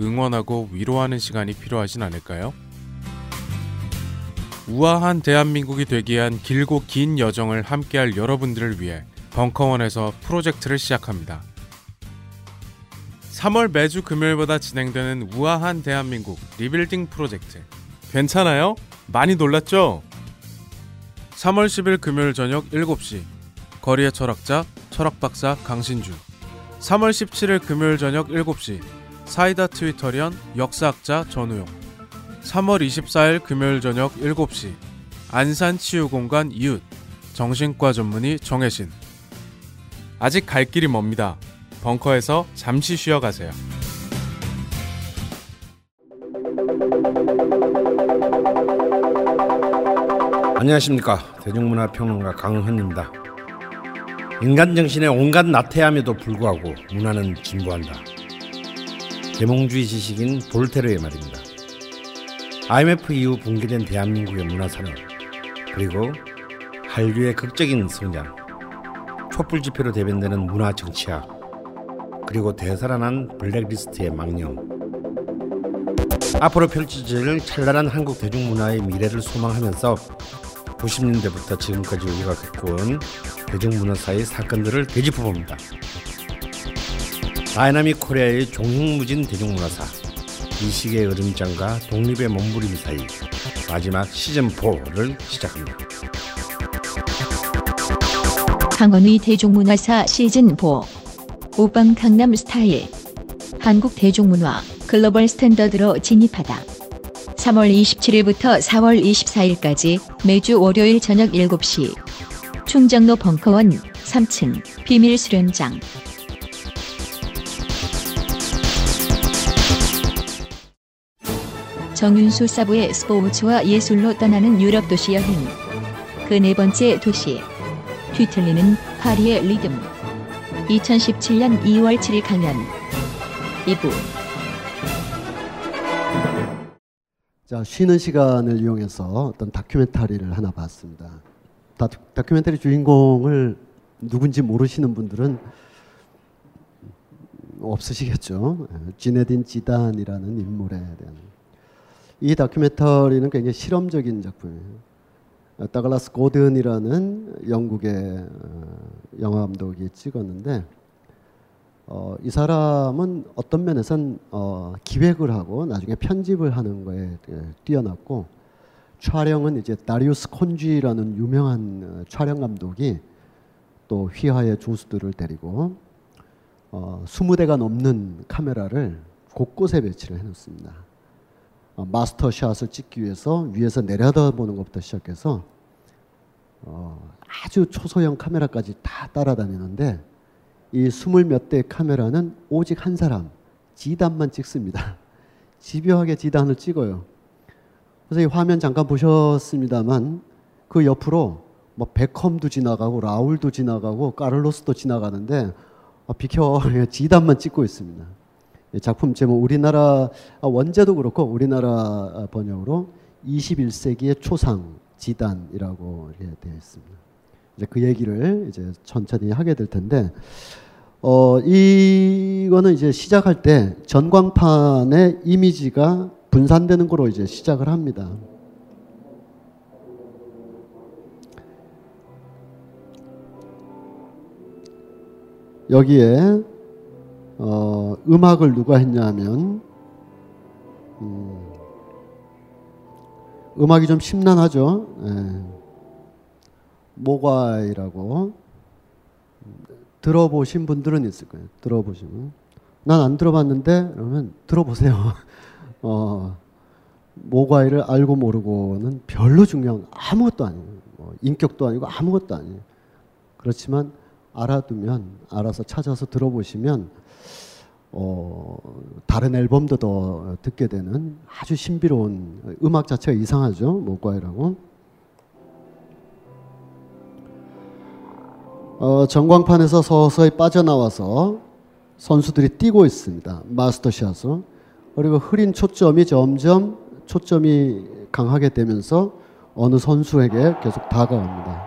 응원하고 위로하는 시간이 필요하진 않을까요? 우아한 대한민국이 되기 위한 길고 긴 여정을 함께할 여러분들을 위해 벙커원에서 프로젝트를 시작합니다. 3월 매주 금요일마다 진행되는 우아한 대한민국 리빌딩 프로젝트. 괜찮아요? 많이 놀랐죠? 3월 10일 금요일 저녁 7시 거리의 철학자 철학박사 강신주 3월 17일 금요일 저녁 7시 사이다 트위터리언 역사학자 전우용 3월 24일 금요일 저녁 7시 안산 치유공간 이웃 정신과 전문의 정혜신 아직 갈 길이 멉니다. 벙커에서 잠시 쉬어가세요. 안녕하십니까 대중문화평론가 강헌입니다. 인간 정신의 온갖 나태함에도 불구하고 문화는 진보한다. 계몽주의 지식인 볼테르의 말입니다. IMF 이후 붕괴된 대한민국의 문화산업 그리고 한류의 극적인 성장 촛불 집회로 대변되는 문화 정치학 그리고 되살아난 블랙리스트의 망령 앞으로 펼쳐질 찬란한 한국 대중문화의 미래를 소망하면서 90년대부터 지금까지 우리가 겪어온 대중문화사의 사건들을 되짚어봅니다. Dynamic Korea의 종횡무진 대중문화사 이식의 으름장과 독립의 몸부림 사이 마지막 시즌 4를 시작합니다. 강헌의 대중문화사 시즌 4 오빵 강남 스타일. 한국 대중문화 글로벌 스탠더드로 진입하다. 3월 27일부터 4월 24일까지 매주 월요일 저녁 7시. 충정로 벙커원 3층 비밀 수련장 정윤수 사부의 스포츠와 예술로 떠나는 유럽 도시 여행 그 네 번째 도시 뒤틀리는 파리의 리듬 2017년 2월 7일 강연 2부 자, 쉬는 시간을 이용해서 어떤 다큐멘터리를 하나 봤습니다. 다, 다큐멘터리 주인공을 누군지 모르시는 분들은 없으시겠죠. 지네딘 지단이라는 인물에 대한. 이 다큐멘터리는 굉장히 실험적인 작품이에요. 다글라스 고든이라는 영국의 영화 감독이 찍었는데 어, 이 사람은 어떤 면에선 어, 기획을 하고 나중에 편집을 하는 거에 뛰어났고 촬영은 이제 다리우스 콘쥐라는 유명한 촬영 감독이 또 휘하의 중수들을 데리고 어, 20대가 넘는 카메라를 곳곳에 배치를 해놓습니다. 어, 마스터 샷을 찍기 위해서 위에서 내려다보는 것부터 시작해서 어, 아주 초소형 카메라까지 다 따라다니는데 이 스물 몇대 카메라는 오직 한 사람 지단만 찍습니다. 집요하게 지단을 찍어요. 그래서 이 화면 잠깐 보셨습니다만 그 옆으로 뭐 베컴도 지나가고 라울도 지나가고 까를로스도 지나가는데 아, 비켜 지단만 찍고 있습니다. 작품 제목 우리나라 아, 원제도 그렇고 우리나라 번역으로 21세기의 초상 지단이라고 되어 있습니다. 이제 그 얘기를 이제 천천히 하게 될 텐데 어 이거는 이제 시작할 때 전광판의 이미지가 분산되는 거로 이제 시작을 합니다. 여기에 어, 음악을 누가 했냐면 음, 음악이 좀 심란하죠. 예. 모과이라고 들어보신 분들은 있을 거예요. 들어보시면 난안 들어봤는데 그러면 들어보세요. 어, 모과이를 알고 모르고는 별로 중요한 아무것도 아니에요. 뭐 인격도 아니고 아무것도 아니에요. 그렇지만 알아두면 알아서 찾아서 들어보시면 어, 다른 앨범도 더 듣게 되는 아주 신비로운 음악 자체가 이상하죠. 모과이라고. 어, 전광판에서 서서히 빠져나와서 선수들이 뛰고 있습니다. 마스터샷으로. 그리고 흐린 초점이 점점 초점이 강하게 되면서 어느 선수에게 계속 다가옵니다.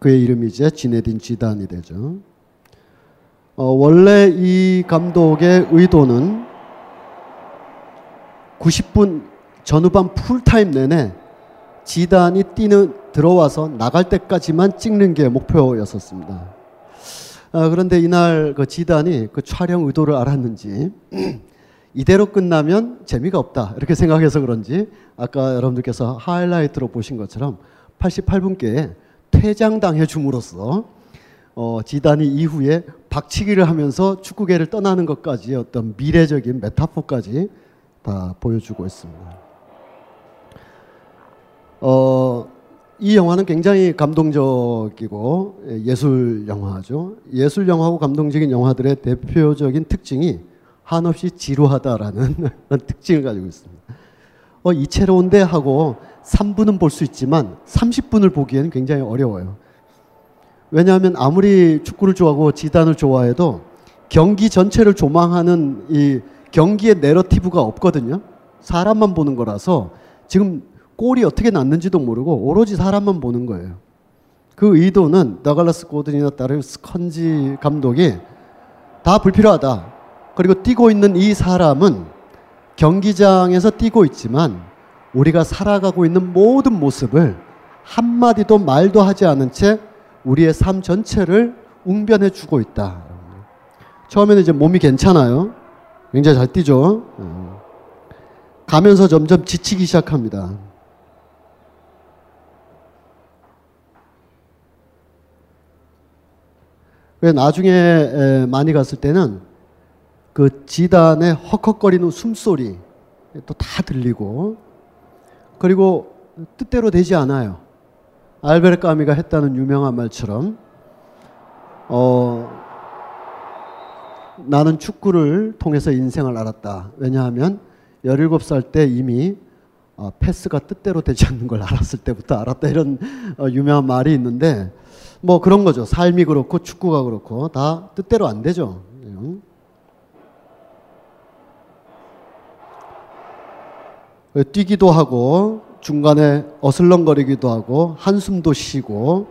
그의 이름이 이제 지네딘 지단이 되죠. 어, 원래 이 감독의 의도는 90분 전후반 풀타임 내내 지단이 뛰는 들어와서 나갈 때까지만 찍는 게 목표였었습니다. 아, 그런데 이날 그 지단이 그 촬영 의도를 알았는지 이대로 끝나면 재미가 없다 이렇게 생각해서 그런지 아까 여러분들께서 하이라이트로 보신 것처럼 88분께 퇴장당해 줌으로써 어, 지단이 이후에 박치기를 하면서 축구계를 떠나는 것까지 어떤 미래적인 메타포까지 다 보여주고 있습니다. 어, 이 영화는 굉장히 감동적이고 예술 영화죠. 예술 영화고 감동적인 영화들의 대표적인 특징이 한없이 지루하다라는 특징을 가지고 있습니다. 어, 이채로운데 하고 3분은 볼 수 있지만 30분을 보기에는 굉장히 어려워요. 왜냐하면 아무리 축구를 좋아하고 지단을 좋아해도 경기 전체를 조망하는 이 경기의 내러티브가 없거든요. 사람만 보는 거라서 지금 골이 어떻게 났는지도 모르고 오로지 사람만 보는 거예요. 그 의도는 나갈라스 고든이나 다른 스컨지 감독이 다 불필요하다. 그리고 뛰고 있는 이 사람은 경기장에서 뛰고 있지만 우리가 살아가고 있는 모든 모습을 한마디도 말도 하지 않은 채 우리의 삶 전체를 웅변해 주고 있다. 처음에는 이제 몸이 괜찮아요. 굉장히 잘 뛰죠. 어. 가면서 점점 지치기 시작합니다. 나중에 많이 갔을 때는 그 지단의 헉헉거리는 숨소리 또 다 들리고 그리고 뜻대로 되지 않아요. 알베르 까미가 했다는 유명한 말처럼 어, 나는 축구를 통해서 인생을 알았다. 왜냐하면 17살 때 이미 어, 패스가 뜻대로 되지 않는 걸 알았을 때부터 알았다. 이런 어, 유명한 말이 있는데 뭐 그런 거죠. 삶이 그렇고 축구가 그렇고 다 뜻대로 안 되죠. 뛰기도 하고 중간에 어슬렁거리기도 하고 한숨도 쉬고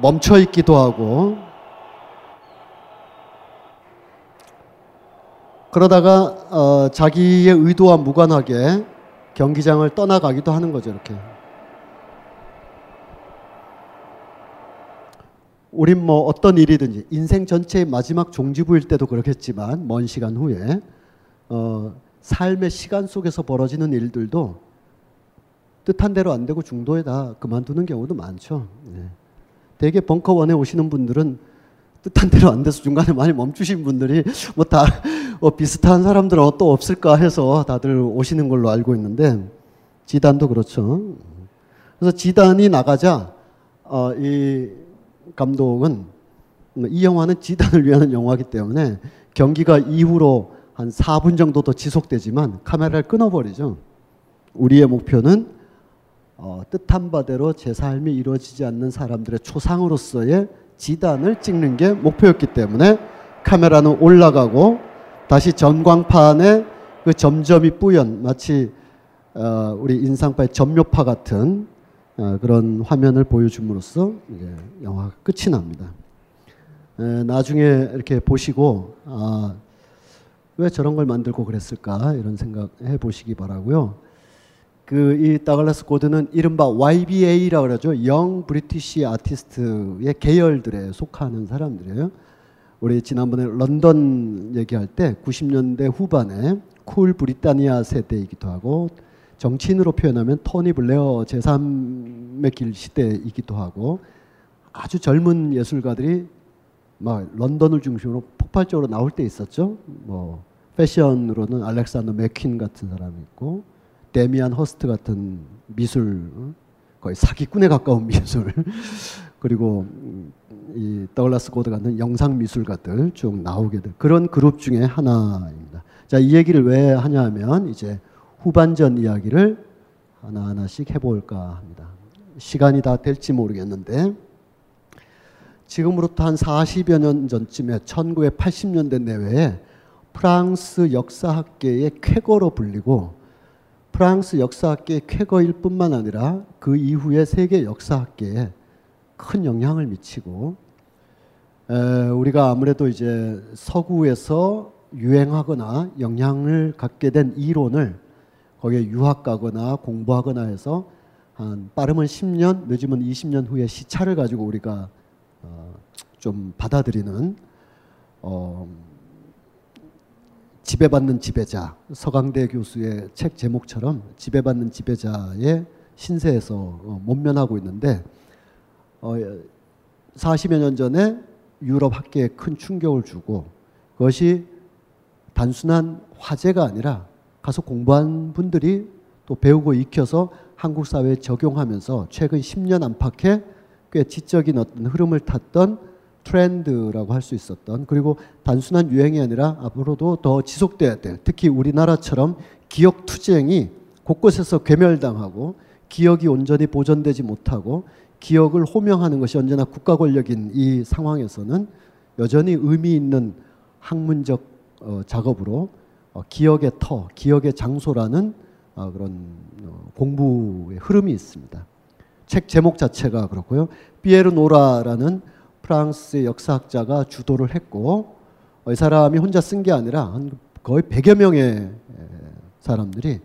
멈춰 있기도 하고 그러다가 어, 자기의 의도와 무관하게 경기장을 떠나가기도 하는 거죠 이렇게. 우린 뭐 어떤 일이든지 인생 전체의 마지막 종지부일 때도 그렇겠지만 먼 시간 후에 어, 삶의 시간 속에서 벌어지는 일들도 뜻한 대로 안 되고 중도에 다 그만두는 경우도 많죠. 네. 대개 벙커원에 오시는 분들은 뜻한 대로 안 돼서 중간에 많이 멈추신 분들이 뭐다 어, 비슷한 사람들은 또 없을까 해서 다들 오시는 걸로 알고 있는데 지단도 그렇죠. 그래서 지단이 나가자 어, 이 감독은 이 영화는 지단을 위한 영화이기 때문에 경기가 이후로 한 4분 정도 더 지속되지만 카메라를 끊어버리죠. 우리의 목표는 어, 뜻한 바대로 제 삶이 이루어지지 않는 사람들의 초상으로서의 지단을 찍는 게 목표였기 때문에 카메라는 올라가고 다시 전광판에 그 점점이 뿌연 마치 어, 우리 인상파의 점묘파 같은 어, 그런 화면을 보여줌으로써 영화가 끝이 납니다. 에, 나중에 이렇게 보시고 아, 왜 저런 걸 만들고 그랬을까 이런 생각 해보시기 바라고요. 그 이 다글라스 고드는 이른바 YBA라고 그러죠. 영 브리티시 아티스트의 계열들에 속하는 사람들이에요. 우리 지난번에 런던 얘기할 때 90년대 후반에 Cool Britannia 세대이기도 하고 정치인으로 표현하면 토니 블레어 제3의 길 시대이기도 하고 아주 젊은 예술가들이 막 런던을 중심으로 폭발적으로 나올 때 있었죠. 뭐 패션으로는 알렉산더 맥퀸 같은 사람이 있고 데미안 허스트 같은 미술 거의 사기꾼에 가까운 미술 그리고 음, 이 더글라스 고드 같은 영상 미술가들 쭉 나오게 될 그런 그룹 중에 하나입니다. 자, 이 얘기를 왜 하냐면 이제 후반전 이야기를 하나하나씩 해볼까 합니다. 시간이 다 될지 모르겠는데 지금으로부터 한 40여 년 전쯤에 1980년대 내외에 프랑스 역사학계의 쾌거로 불리고 프랑스 역사학계의 쾌거일 뿐만 아니라 그 이후에 세계 역사학계에 큰 영향을 미치고 에, 우리가 아무래도 이제 서구에서 유행하거나 영향을 갖게 된 이론을 거기에 유학 가거나 공부하거나 해서 한 빠르면 10년, 늦으면 20년 후에 시차를 가지고 우리가 어, 좀 받아들이는 어, 지배받는 지배자 서강대 교수의 책 제목처럼 지배받는 지배자의 신세에서 어, 못면하고 있는데 어, 40여 년 전에 유럽 학계에 큰 충격을 주고 그것이 단순한 화제가 아니라 가서 공부한 분들이 또 배우고 익혀서 한국 사회에 적용하면서 최근 10년 안팎에 꽤 지적인 어떤 흐름을 탔던 트렌드라고 할 수 있었던 그리고 단순한 유행이 아니라 앞으로도 더 지속돼야 될 특히 우리나라처럼 기억 투쟁이 곳곳에서 괴멸당하고 기억이 온전히 보존되지 못하고 기억을 호명하는 것이 언제나 국가 권력인 이 상황에서는 여전히 의미 있는 학문적 어, 작업으로 어, 기억의 터, 기억의 장소라는 어, 그런 어, 공부의 흐름이 있습니다. 책 제목 자체가 그렇고요. 피에르 노라라는 프랑스의 역사학자가 주도를 했고 어, 이 사람이 혼자 쓴 게 아니라 거의 100여 명의 사람들이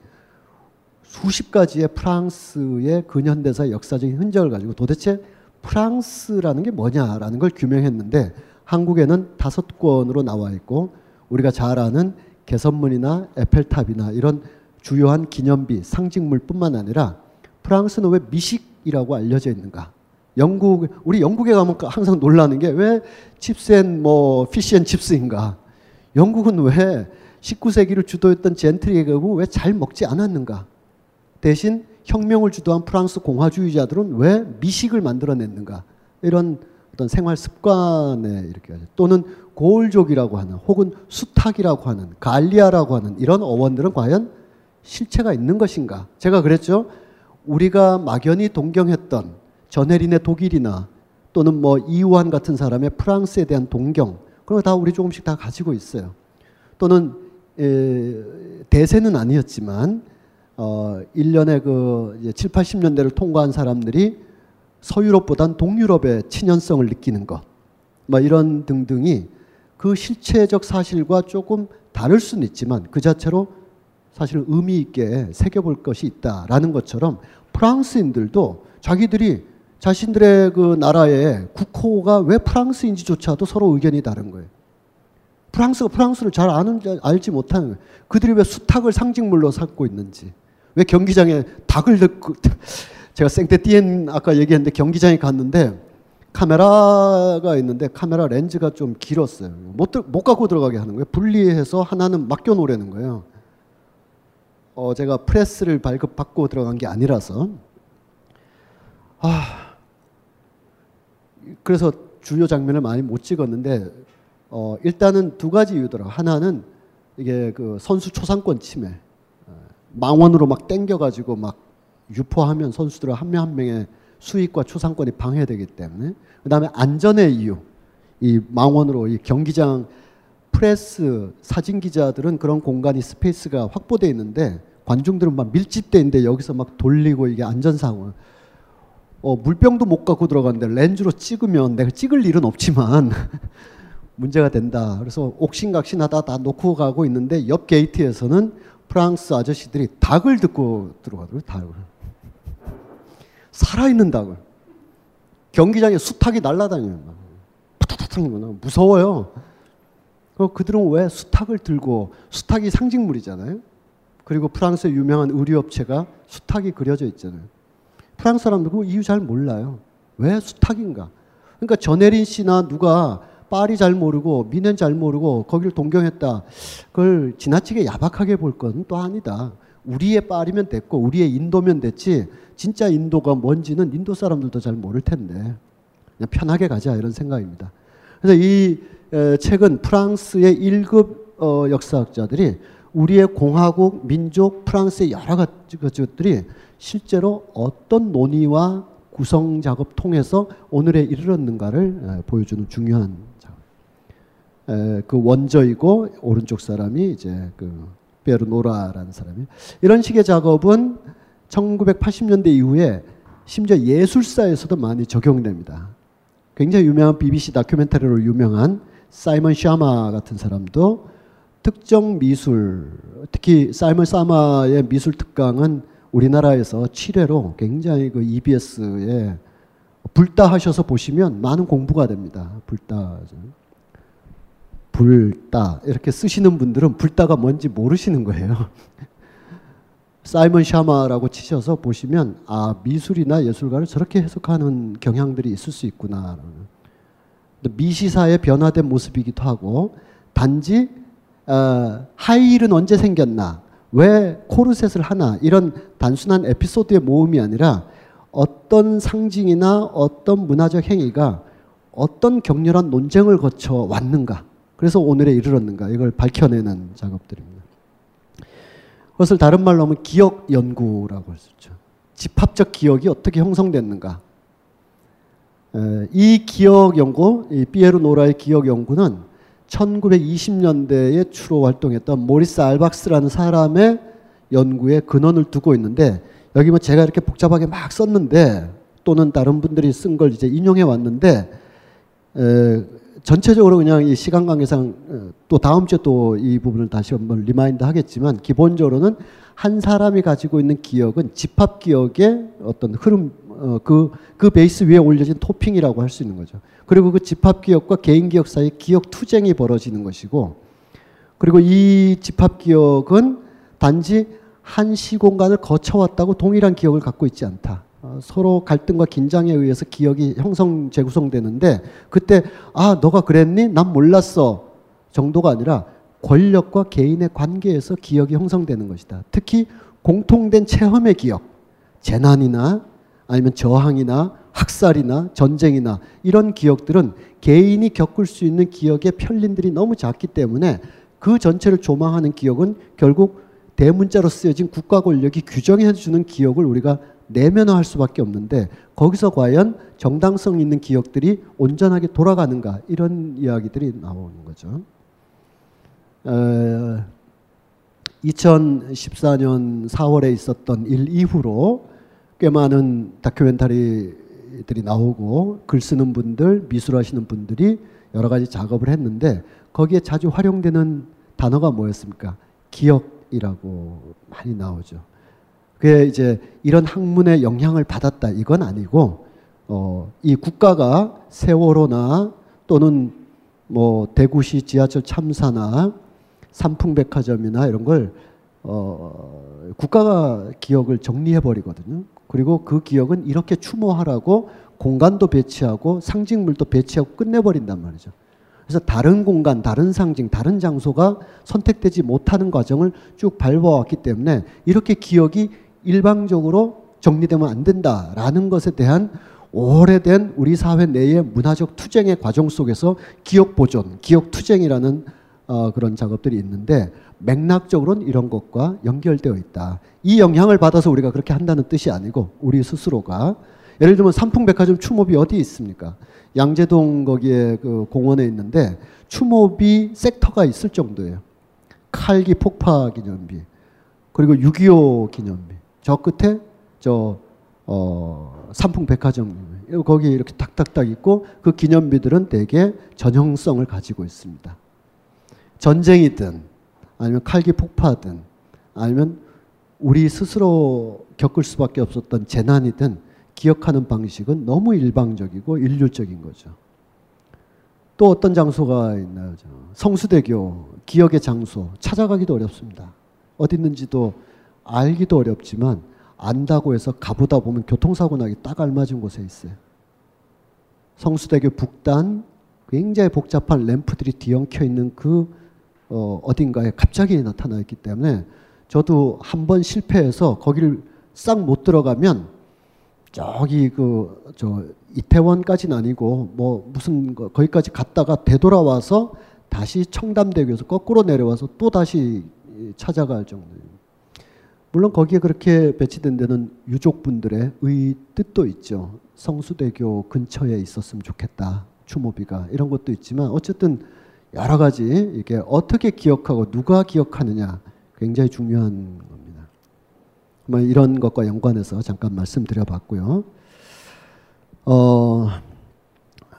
수십 가지의 프랑스의 근현대사 역사적인 흔적을 가지고 도대체 프랑스라는 게 뭐냐라는 걸 규명했는데 한국에는 다섯 권으로 나와 있고 우리가 잘 아는 개선문이나 에펠탑이나 이런 주요한 기념비, 상징물뿐만 아니라 프랑스는 왜 미식이라고 알려져 있는가? 영국 우리 영국에 가면 항상 놀라는 게 왜 chips and 뭐 fish and chips인가? 영국은 왜 19세기를 주도했던 젠트리에 가고 왜 잘 먹지 않았는가? 대신 혁명을 주도한 프랑스 공화주의자들은 왜 미식을 만들어냈는가? 이런 어떤 생활 습관에 이렇게 또는 골족이라고 하는 혹은 수탁이라고 하는 갈리아라고 하는 이런 어원들은 과연 실체가 있는 것인가? 제가 그랬죠. 우리가 막연히 동경했던 전해린의 독일이나 또는 뭐 이우한 같은 사람의 프랑스에 대한 동경 그런 거 다 우리 조금씩 다 가지고 있어요. 또는 에, 대세는 아니었지만 어, 1년에 그 이제 7, 80년대를 통과한 사람들이 서유럽보단 동유럽의 친연성을 느끼는 것. 뭐 이런 등등이 그 실체적 사실과 조금 다를 수는 있지만 그 자체로 사실 의미 있게 새겨볼 것이 있다라는 것처럼 프랑스인들도 자기들이 자신들의 그 나라의 국호가 왜 프랑스인지조차도 서로 의견이 다른 거예요. 프랑스가 프랑스를 잘 아는 알지 못하는 거예요. 그들이 왜 수탉을 상징물로 삼고 있는지, 왜 경기장에 닭을 넣고 제가 생떼띠엔 아까 얘기했는데 경기장에 갔는데 카메라가 있는데 카메라 렌즈가 좀 길었어요. 못, 못 갖고 들어가게 하는 거예요. 분리해서 하나는 맡겨 놓으라는 거예요. 어, 제가 프레스를 발급받고 들어간 게 아니라서. 아, 그래서 주요 장면을 많이 못 찍었는데, 어, 일단은 두 가지 이유더라고. 하나는 이게 그 선수 초상권 침해. 어, 망원으로 막 땡겨가지고 막 유포하면 선수들 한 명 한 명의 수익과 초상권이 방해되기 때문에. 그 다음에 안전의 이유. 이 망원으로 이 경기장 프레스 사진 기자들은 그런 공간이 space가 확보돼 있는데 관중들은 막 밀집돼 있는데 여기서 막 돌리고 이게 안전상을 어, 물병도 못 갖고 들어갔는데 렌즈로 찍으면 내가 찍을 일은 없지만 문제가 된다. 그래서 옥신각신하다 다 놓고 가고 있는데 옆 게이트에서는 프랑스 아저씨들이 닭을 들고 들어가더라고요. 닭을. 살아있는 닭을. 경기장에 수탉이 날아다녀요. 푸탁푸탁 무서워요. 그들은 왜 수탉을 들고 수탉이 상징물이잖아요. 그리고 프랑스의 유명한 의류업체가 수탉이 그려져 있잖아요. 프랑스 사람들 그 이유 잘 몰라요. 왜 수탉인가? 그러니까 전혜린 씨나 누가 파리 잘 모르고 미넨 잘 모르고 거기를 동경했다. 그걸 지나치게 야박하게 볼 건 또 아니다. 우리의 파리면 됐고 우리의 인도면 됐지 진짜 인도가 뭔지는 인도 사람들도 잘 모를 텐데 그냥 편하게 가자 이런 생각입니다. 그래서 이 에, 책은 프랑스의 1급 어, 역사학자들이 우리의 공화국, 민족, 프랑스의 여러 가지 것들이 실제로 어떤 논의와 구성 작업 통해서 오늘에 이르렀는가를 에, 보여주는 중요한 그 원저이고 오른쪽 사람이 이제 그 베르노라라는 사람이 이런 식의 작업은 1980년대 이후에 심지어 예술사에서도 많이 적용됩니다. 굉장히 유명한 BBC 다큐멘터리로 유명한 사이먼 샤마 같은 사람도 특정 미술, 특히 사이먼 샤마의 미술 특강은 우리나라에서 7회로 굉장히 그 EBS에 불다 하셔서 보시면 많은 공부가 됩니다. 불다. 불다. 이렇게 쓰시는 분들은 불다가 뭔지 모르시는 거예요. 사이먼 샤마라고 치셔서 보시면 아 미술이나 예술가를 저렇게 해석하는 경향들이 있을 수 있구나. 미시사의 변화된 모습이기도 하고 단지 어, 하이힐은 언제 생겼나 왜 코르셋을 하나 이런 단순한 에피소드의 모음이 아니라 어떤 상징이나 어떤 문화적 행위가 어떤 격렬한 논쟁을 거쳐 왔는가 그래서 오늘에 이르렀는가 이걸 밝혀내는 작업들입니다. 그것을 다른 말로 하면 기억 연구라고 할 수 있죠. 집합적 기억이 어떻게 형성됐는가. 이 기억 연구, 이 피에르 노라의 기억 연구는 1920년대에 주로 활동했던 모리스 알박스라는 사람의 연구에 근원을 두고 있는데 여기 뭐 제가 이렇게 복잡하게 막 썼는데 또는 다른 분들이 쓴 걸 이제 인용해 왔는데 에, 전체적으로 그냥 이 시간 관계상 어, 또 다음 주에 또 이 부분을 다시 한번 remind 하겠지만 기본적으로는 한 사람이 가지고 있는 기억은 집합 기억의 어떤 흐름 어, 그, 그 베이스 위에 올려진 토핑이라고 할 수 있는 거죠. 그리고 그 집합 기억과 개인 기억 사이 기억 투쟁이 벌어지는 것이고 그리고 이 집합 기억은 단지 한 시공간을 거쳐왔다고 동일한 기억을 갖고 있지 않다. 어, 서로 갈등과 긴장에 의해서 기억이 형성 재구성되는데 그때 아 너가 그랬니? 난 몰랐어 정도가 아니라 권력과 개인의 관계에서 기억이 형성되는 것이다. 특히 공통된 체험의 기억, 재난이나 아니면 저항이나 학살이나 전쟁이나 이런 기억들은 개인이 겪을 수 있는 기억의 편린들이 너무 작기 때문에 그 전체를 조망하는 기억은 결국 대문자로 쓰여진 국가 권력이 규정해 주는 기억을 우리가 내면화할 수밖에 없는데 거기서 과연 정당성 있는 기억들이 온전하게 돌아가는가 이런 이야기들이 나오는 거죠. 어, 2014년 4월에 있었던 일 이후로 꽤 많은 다큐멘터리들이 나오고 글 쓰는 분들, 미술하시는 분들이 여러 가지 작업을 했는데 거기에 자주 활용되는 단어가 뭐였습니까? 기억이라고 많이 나오죠. 그게 이제 이런 학문의 영향을 받았다 이건 아니고 어, 이 국가가 세월호나 또는 뭐 대구시 지하철 참사나 삼풍백화점이나 이런 걸 어, 국가가 기억을 정리해 버리거든요. 그리고 그 기억은 이렇게 추모하라고 공간도 배치하고 상징물도 배치하고 끝내버린단 말이죠. 그래서 다른 공간, 다른 상징, 다른 장소가 선택되지 못하는 과정을 쭉 밟아왔기 때문에 이렇게 기억이 일방적으로 정리되면 안 된다라는 것에 대한 오래된 우리 사회 내의 문화적 투쟁의 과정 속에서 기억 보존, 기억 투쟁이라는 어, 그런 작업들이 있는데 맥락적으로는 이런 것과 연결되어 있다. 이 영향을 받아서 우리가 그렇게 한다는 뜻이 아니고 우리 스스로가 예를 들면 삼풍백화점 추모비 어디에 있습니까? 양재동 거기에 그 공원에 있는데 추모비 섹터가 있을 정도예요. 칼기 폭파 기념비 그리고 6.25 기념비 저 끝에 저 어, 삼풍백화점 거기 이렇게 탁탁탁 있고 그 기념비들은 대개 전형성을 가지고 있습니다. 전쟁이든 아니면 칼기 폭파든 아니면 우리 스스로 겪을 수밖에 없었던 재난이든 기억하는 방식은 너무 일방적이고 일률적인 거죠. 또 어떤 장소가 있나요? 성수대교 기억의 장소 찾아가기도 어렵습니다. 어디 있는지도 알기도 어렵지만 안다고 해서 가보다 보면 교통사고 나기 딱 알맞은 곳에 있어요. 성수대교 북단 굉장히 복잡한 램프들이 뒤엉켜 있는 그 어, 어딘가에 갑자기 나타나 있기 때문에 저도 한 번 실패해서 거기를 싹 못 들어가면 저기 그 저 이태원까지는 아니고 뭐 무슨 거 거기까지 갔다가 되돌아와서 다시 청담대교에서 거꾸로 내려와서 또 다시 찾아갈 정도입니다. 물론 거기에 그렇게 배치된 데는 유족분들의 의 뜻도 있죠. 성수대교 근처에 있었으면 좋겠다. 추모비가 이런 것도 있지만 어쨌든 여러 가지 이게 어떻게 기억하고 누가 기억하느냐 굉장히 중요한 겁니다. 뭐 이런 것과 연관해서 잠깐 말씀드려봤고요. 어,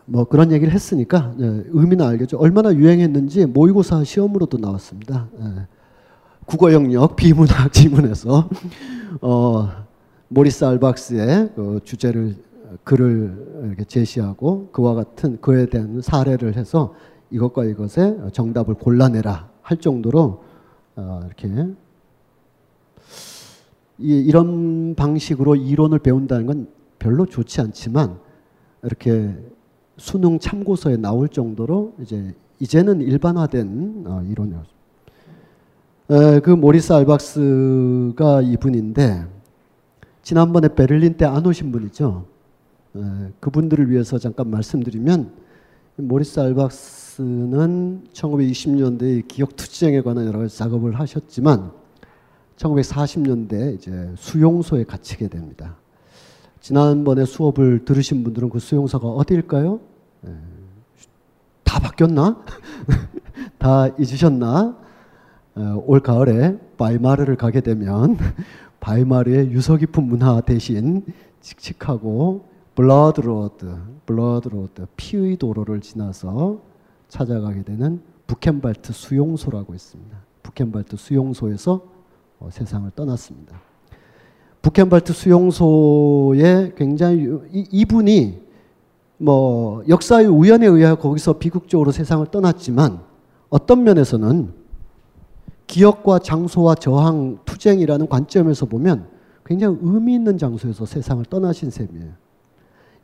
뭐 그런 얘기를 했으니까 예, 의미는 알겠죠. 얼마나 유행했는지 모의고사 시험으로도 나왔습니다. 예. 국어 영역 비문학 지문에서 어, 모리스 알박스의 그 주제를 글을 이렇게 제시하고 그와 같은 그에 대한 사례를 해서 이것과 이것의 정답을 골라내라 할 정도로 어, 이렇게 이, 이런 방식으로 이론을 배운다는 건 별로 좋지 않지만 이렇게 수능 참고서에 나올 정도로 이제 이제는 일반화된 어, 이론이었습니다. 에, 그 모리스 알박스가 이분인데 지난번에 베를린 때 안 오신 분이죠. 에, 그분들을 위해서 잠깐 말씀드리면 모리스 알박스 는 1920년대 기억 투쟁에 관한 여러 가지 작업을 하셨지만 1940년대 이제 수용소에 갇히게 됩니다. 지난번에 수업을 들으신 분들은 그 수용소가 어디일까요? 에, 다 바뀌었나? 다 잊으셨나? 어, 올 가을에 바이마르를 가게 되면 바이마르의 유서 깊은 문화 대신 칙칙하고 blood road, blood road 피의 도로를 지나서 찾아가게 되는 부켄발트 수용소라고 있습니다. 부켄발트 수용소에서 어, 세상을 떠났습니다. 부켄발트 수용소에 굉장히 이, 이분이 뭐 역사의 우연에 의하여 거기서 비극적으로 세상을 떠났지만 어떤 면에서는 기억과 장소와 저항 투쟁이라는 관점에서 보면 굉장히 의미 있는 장소에서 세상을 떠나신 셈이에요.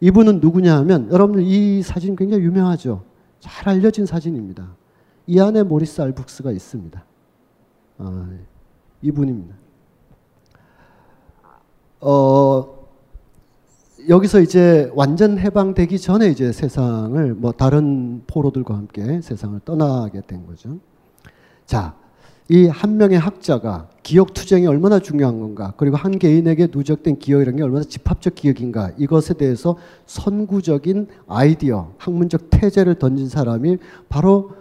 이분은 누구냐 하면 여러분들 이 사진 굉장히 유명하죠. 잘 알려진 사진입니다. 이 안에 모리스 알북스가 있습니다. 아, 이분입니다. 어, 여기서 이제 완전 해방되기 전에 이제 세상을 뭐 다른 포로들과 함께 세상을 떠나게 된 거죠. 자, 이 한 명의 학자가 기억 투쟁이 얼마나 중요한 건가, 그리고 한 개인에게 누적된 기억이라는 게 얼마나 집합적 기억인가, 이것에 대해서 선구적인 아이디어, 학문적 태제를 던진 사람이 바로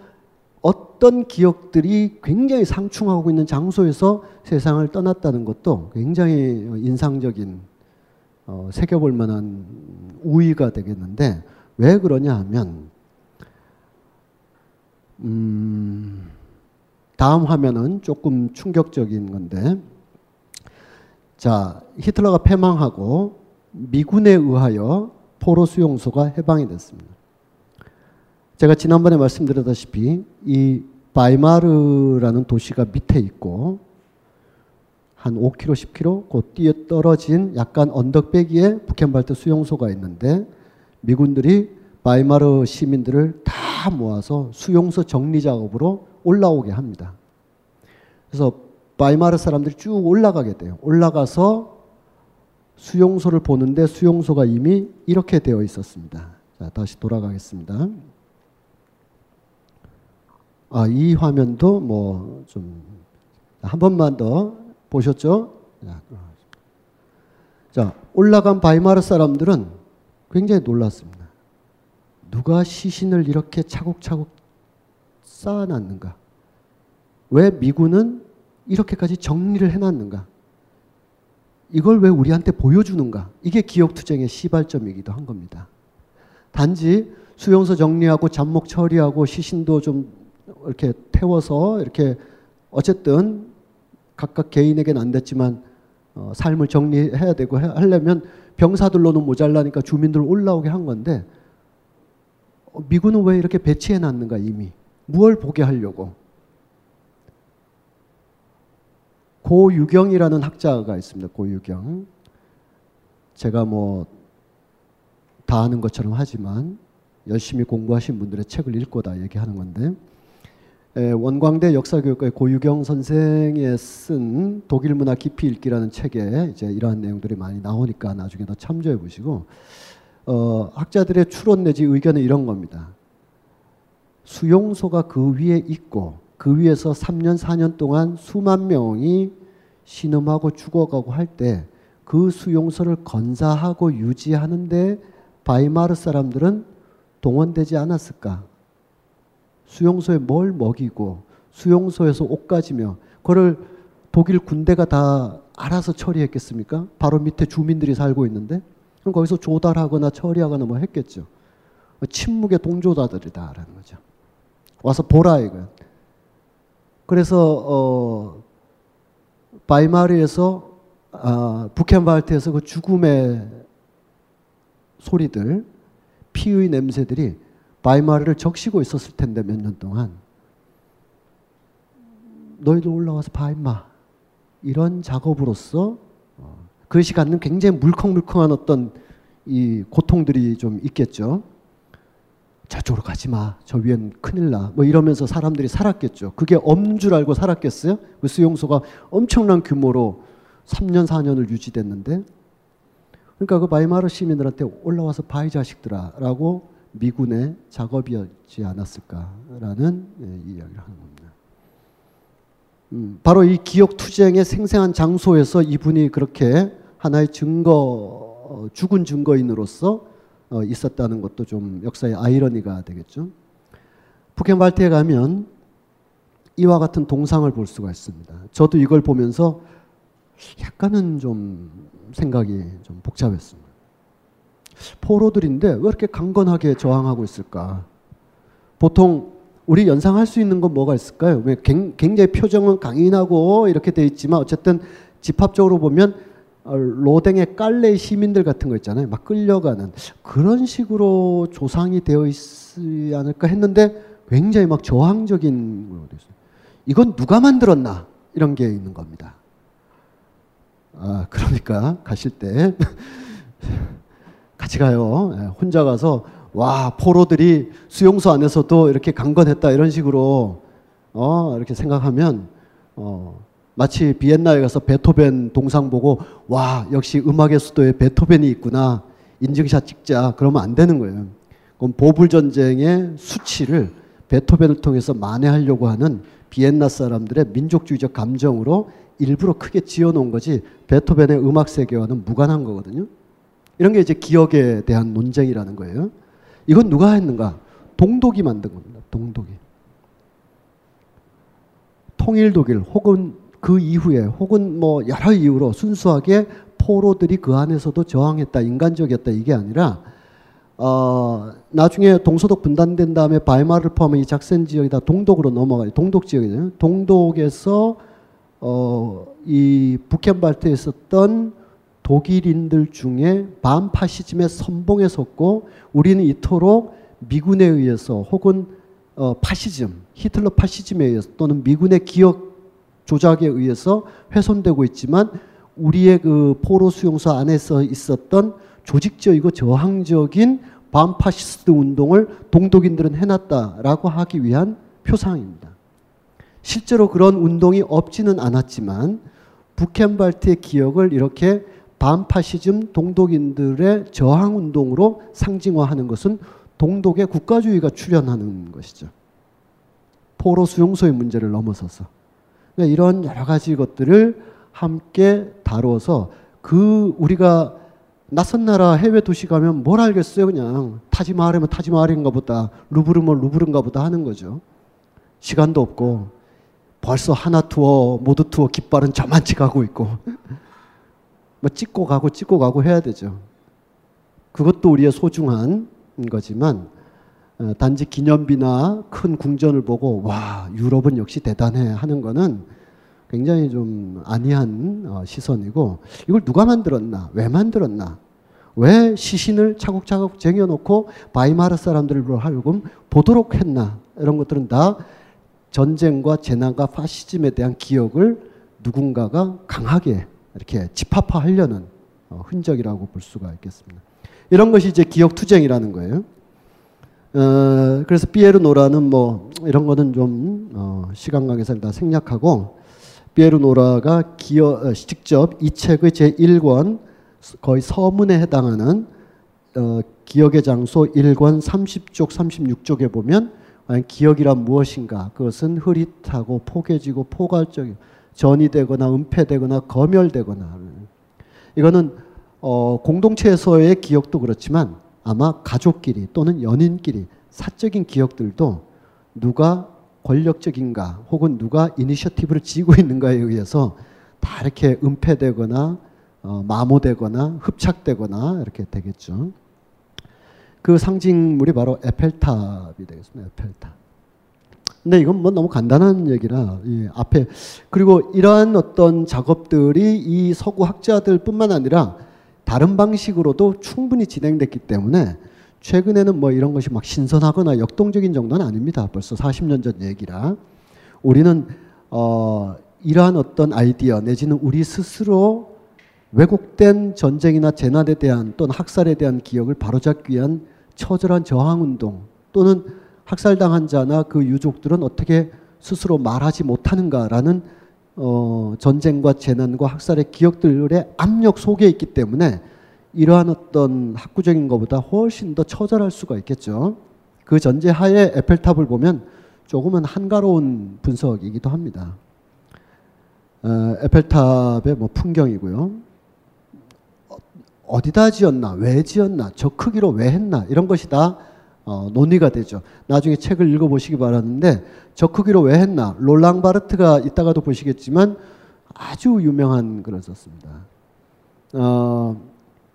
어떤 기억들이 굉장히 상충하고 있는 장소에서 세상을 떠났다는 것도 굉장히 인상적인 어, 새겨볼 만한 우위가 되겠는데 왜 그러냐 하면 음, 다음 화면은 조금 충격적인 건데 자 히틀러가 패망하고 미군에 의하여 포로 수용소가 해방이 됐습니다. 제가 지난번에 말씀드렸다시피 이 바이마르라는 도시가 밑에 있고 한 5km, 10km 곧 뛰어 떨어진 약간 언덕배기에 북켄발트 수용소가 있는데 미군들이 바이마르 시민들을 다 모아서 수용소 정리 작업으로 올라오게 합니다. 그래서 바이마르 사람들이 쭉 올라가게 돼요. 올라가서 수용소를 보는데 수용소가 이미 이렇게 되어 있었습니다. 자, 다시 돌아가겠습니다. 아, 이 화면도 뭐 좀 한 번만 더 보셨죠? 자, 올라간 바이마르 사람들은 굉장히 놀랐습니다. 누가 시신을 이렇게 차곡차곡 쌓아놨는가? 왜 미군은 이렇게까지 정리를 해놨는가? 이걸 왜 우리한테 보여주는가? 이게 기억투쟁의 시발점이기도 한 겁니다. 단지 수용소 정리하고 잡목 처리하고 시신도 좀 이렇게 태워서 이렇게 어쨌든 각각 개인에게는 안 됐지만 어, 삶을 정리해야 되고 하려면 병사들로는 모자라니까 주민들 올라오게 한 건데 어, 미군은 왜 이렇게 배치해 놨는가 이미 무얼 보게 하려고 고유경이라는 학자가 있습니다. 고유경 제가 뭐 다 아는 것처럼 하지만 열심히 공부하신 분들의 책을 읽고 다 얘기하는 건데 에, 원광대 역사교육과의 고유경 선생이 쓴 독일 문화 깊이 읽기라는 책에 이제 이러한 내용들이 많이 나오니까 나중에 더 참조해 보시고 어, 학자들의 추론 내지 의견은 이런 겁니다. 수용소가 그 위에 있고 그 위에서 3년 4년 동안 수만 명이 신음하고 죽어가고 할 때 그 수용소를 건사하고 유지하는데 바이마르 사람들은 동원되지 않았을까? 수용소에 뭘 먹이고 수용소에서 옷 가지며 그걸 독일 군대가 다 알아서 처리했겠습니까? 바로 밑에 주민들이 살고 있는데 그럼 거기서 조달하거나 처리하거나 뭐 했겠죠. 침묵의 동조자들이다라는 거죠. 와서 보라 이거예요. 그래서 어 바이마르에서 아, 부켄발트에서 그 죽음의 소리들, 피의 냄새들이 바이마르를 적시고 있었을 텐데 몇 년 동안 너희도 올라와서 봐 임마 이런 작업으로서 어, 그것이 갖는 굉장히 물컹물컹한 어떤 이 고통들이 좀 있겠죠. 저쪽으로 가지 마. 저 위엔 큰일 나. 뭐 이러면서 사람들이 살았겠죠. 그게 없는 줄 알고 살았겠어요? 그 수용소가 엄청난 규모로 3년 4년을 유지됐는데 그러니까 그 바이마르 시민들한테 올라와서 봐 이 자식들아 라고 미군의 작업이었지 않았을까라는 예, 이야기를 하는 겁니다. 음, 바로 이 기억 투쟁의 생생한 장소에서 이분이 그렇게 하나의 증거 어, 죽은 증거인으로서 어, 있었다는 것도 좀 역사의 아이러니가 되겠죠. 부헨발트에 가면 이와 같은 동상을 볼 수가 있습니다. 저도 이걸 보면서 약간은 좀 생각이 좀 복잡했습니다. 포로들인데 왜 이렇게 강건하게 저항하고 있을까? 보통 우리 연상할 수 있는 건 뭐가 있을까요? 왜 굉장히 표정은 강인하고 이렇게 돼 있지만 어쨌든 집합적으로 보면 어, 로댕의 깔레 시민들 같은 거 있잖아요. 막 끌려가는 그런 식으로 조상이 되어 있지 않을까 했는데 굉장히 막 저항적인 거 됐어요. 이건 누가 만들었나 이런 게 있는 겁니다. 아 그러니까 가실 때 같이 가요. 예, 혼자 가서 와 포로들이 수용소 안에서도 이렇게 강건했다 이런 식으로 어 이렇게 생각하면 어 마치 비엔나에 가서 베토벤 동상 보고 와 역시 음악의 수도에 베토벤이 있구나 인증샷 찍자 그러면 안 되는 거예요. 그럼 보불 전쟁의 수치를 베토벤을 통해서 만회하려고 하는 비엔나 사람들의 민족주의적 감정으로 일부러 크게 지어놓은 거지 베토벤의 음악 세계와는 무관한 거거든요. 이런 게 이제 기억에 대한 논쟁이라는 거예요. 이건 누가 했는가? 동독이 만든 겁니다. 동독이. 통일 독일 혹은 그 이후에 혹은 뭐 여러 이유로 순수하게 포로들이 그 안에서도 저항했다, 인간적이었다 이게 아니라 어, 나중에 동서독 분단된 다음에 바이마르를 포함한 이 작센 지역이 다 동독으로 넘어가요. 동독 지역이잖아요. 동독에서 어, 이 북켄발트에 있었던 독일인들 중에 반파시즘의 선봉에 섰고 우리는 이토록 미군에 의해서 혹은 어, 파시즘, 히틀러 파시즘에 의해서 또는 미군의 기억 조작에 의해서 훼손되고 있지만 우리의 그 포로 수용소 안에서 있었던 조직적이고 저항적인 반파시스트 운동을 동독인들은 해놨다라고 하기 위한 표상입니다. 실제로 그런 운동이 없지는 않았지만 북켄발트의 기억을 이렇게 반파시즘 동독인들의 저항 운동으로 상징화하는 것은 동독의 국가주의가 출현하는 것이죠. 포로 수용소의 문제를 넘어서서 그러니까 이런 여러 가지 것들을 함께 다뤄서 그 우리가 낯선 나라 해외 도시 가면 뭘 알겠어요 그냥 타지마할이면 타지마할인가 보다 루브르면 루브르인가 보다 하는 거죠. 시간도 없고 벌써 하나 투어 모두 투어 깃발은 저만치 가고 있고 뭐 찍고 가고 찍고 가고 해야 되죠. 그것도 우리의 소중한 거지만 어, 단지 기념비나 큰 궁전을 보고 와 유럽은 역시 대단해 하는 거는 굉장히 좀 아니한 어, 시선이고 이걸 누가 만들었나 왜 만들었나 왜 시신을 차곡차곡 쟁여놓고 바이마르 사람들을 하려고 보도록 했나 이런 것들은 다 전쟁과 재난과 파시즘에 대한 기억을 누군가가 강하게 이렇게 집합화하려는 어, 흔적이라고 볼 수가 있겠습니다. 이런 것이 이제 기억 투쟁이라는 거예요. 어, 그래서 피에르 노라는 뭐 이런 거는 좀 어, 시간 관계상 다 생략하고 피에르 노라가 기어, 어, 직접 이 책의 제 1권 거의 서문에 해당하는 어, 기억의 장소 1권 30쪽 36쪽에 보면 과연 기억이란 무엇인가? 그것은 흐릿하고 포개지고 포괄적이 전이 되거나 은폐되거나 검열되거나. 이거는 어, 공동체에서의 기억도 그렇지만 아마 가족끼리 또는 연인끼리 사적인 기억들도 누가 권력적인가 혹은 누가 이니셔티브를 쥐고 있는가에 의해서 다 이렇게 은폐되거나 어, 마모되거나 흡착되거나 이렇게 되겠죠. 그 상징물이 바로 에펠탑이 되겠습니다. 에펠탑. 근데 이건 뭐 너무 간단한 얘기라 이 앞에 그리고 이러한 어떤 작업들이 이 서구 학자들뿐만 아니라 다른 방식으로도 충분히 진행됐기 때문에 최근에는 뭐 이런 것이 막 신선하거나 역동적인 정도는 아닙니다. 벌써 40년 전 얘기라 우리는 어 이러한 어떤 아이디어 내지는 우리 스스로 왜곡된 전쟁이나 재난에 대한 또는 학살에 대한 기억을 바로잡기 위한 처절한 저항 운동 또는 학살당한 자나 그 유족들은 어떻게 스스로 말하지 못하는가라는 어, 전쟁과 재난과 학살의 기억들의 압력 속에 있기 때문에 이러한 어떤 학구적인 것보다 훨씬 더 처절할 수가 있겠죠. 그 전제하에 에펠탑을 보면 조금은 한가로운 분석이기도 합니다. 어, 에펠탑의 뭐 풍경이고요. 어디다 지었나, 왜 지었나, 저 크기로 왜 했나 이런 것이 다 어, 논의가 되죠. 나중에 책을 읽어보시기 바라는데 저 크기로 왜 했나 롤랑 바르트가 이따가도 보시겠지만 아주 유명한 글을 썼습니다. 어,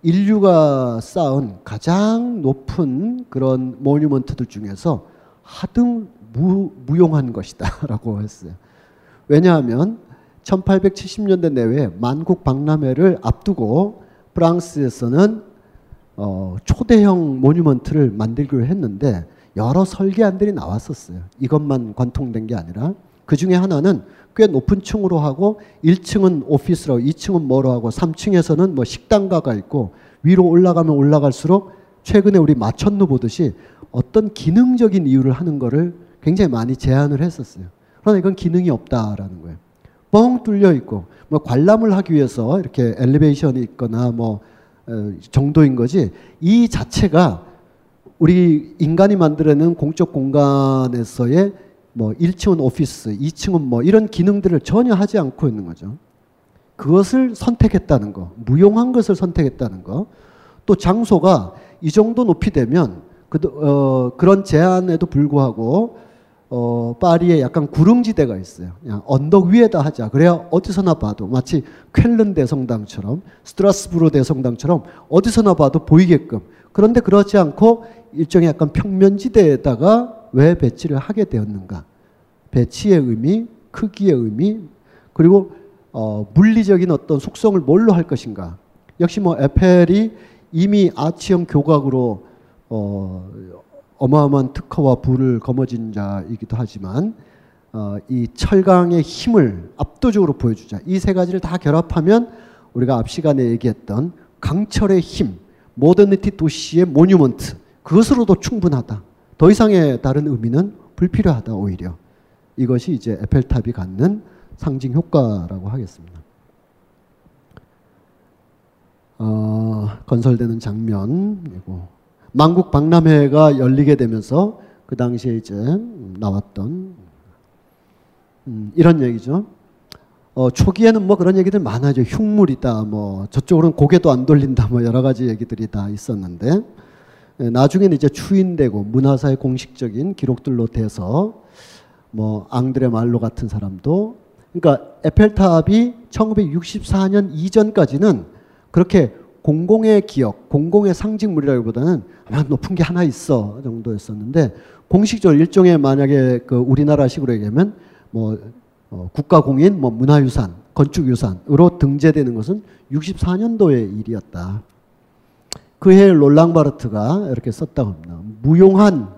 인류가 쌓은 가장 높은 그런 모뉴먼트들 중에서 하등 무, 무용한 것이다라고 했어요. 왜냐하면 1870년대 내외 만국 박람회를 앞두고 프랑스에서는 어, 초대형 모뉴먼트를 만들기로 했는데 여러 설계안들이 나왔었어요. 이것만 관통된 게 아니라 그 중에 하나는 꽤 높은 층으로 하고 1층은 오피스로 2층은 뭐로 하고 3층에서는 뭐 식당가가 있고 위로 올라가면 올라갈수록 최근에 우리 마천루 보듯이 어떤 기능적인 이유를 하는 거를 굉장히 많이 제안을 했었어요. 그러나 이건 기능이 없다라는 거예요. 뻥 뚫려 있고 뭐 관람을 하기 위해서 이렇게 엘리베이션이 있거나 뭐 어, 정도인 거지 이 자체가 우리 인간이 만들어낸 공적 공간에서의 뭐 1층은 오피스, 2층은 뭐 이런 기능들을 전혀 하지 않고 있는 거죠. 그것을 선택했다는 거, 무용한 것을 선택했다는 거. 또 장소가 이 정도 높이 되면 그, 어, 그런 제한에도 불구하고 어, 파리에 약간 구릉지대가 있어요. 그냥 언덕 위에다 하자. 그래야 어디서나 봐도 마치 쾰른 대성당처럼 스트라스부르 대성당처럼 어디서나 봐도 보이게끔. 그런데 그렇지 않고 일종의 약간 평면지대에다가 왜 배치를 하게 되었는가? 배치의 의미, 크기의 의미, 그리고 어, 물리적인 어떤 속성을 뭘로 할 것인가? 역시 뭐 에펠이 이미 아치형 교각으로 어, 어마어마한 특허와 부를 거머쥔 자이기도 하지만 어, 이 철강의 힘을 압도적으로 보여주자. 이 세 가지를 다 결합하면 우리가 앞 시간에 얘기했던 강철의 힘, 모더니티 도시의 모뉴먼트 그것으로도 충분하다. 더 이상의 다른 의미는 불필요하다 오히려. 이것이 이제 에펠탑이 갖는 상징 효과라고 하겠습니다. 어, 건설되는 장면이고 만국 박람회가 열리게 되면서 그 당시에 이제 나왔던 음, 이런 얘기죠. 어, 초기에는 뭐 그런 얘기들 많아죠. 흉물이다, 뭐 저쪽으로는 고개도 안 돌린다, 뭐 여러 가지 얘기들이 다 있었는데 예, 나중에는 이제 추인되고 문화사의 공식적인 기록들로 돼서 뭐 앙드레 말로 같은 사람도 그러니까 에펠탑이 1964년 이전까지는 그렇게 공공의 기억, 공공의 상징물이라기보다는 아마 높은 게 하나 있어 정도였었는데 공식적으로 일종의 만약에 그 우리나라식으로 얘기하면 뭐 어, 국가공인, 뭐 문화유산, 건축유산으로 등재되는 것은 64년도의 일이었다. 그해 롤랑 바르트가 이렇게 썼다고 합니다. 무용한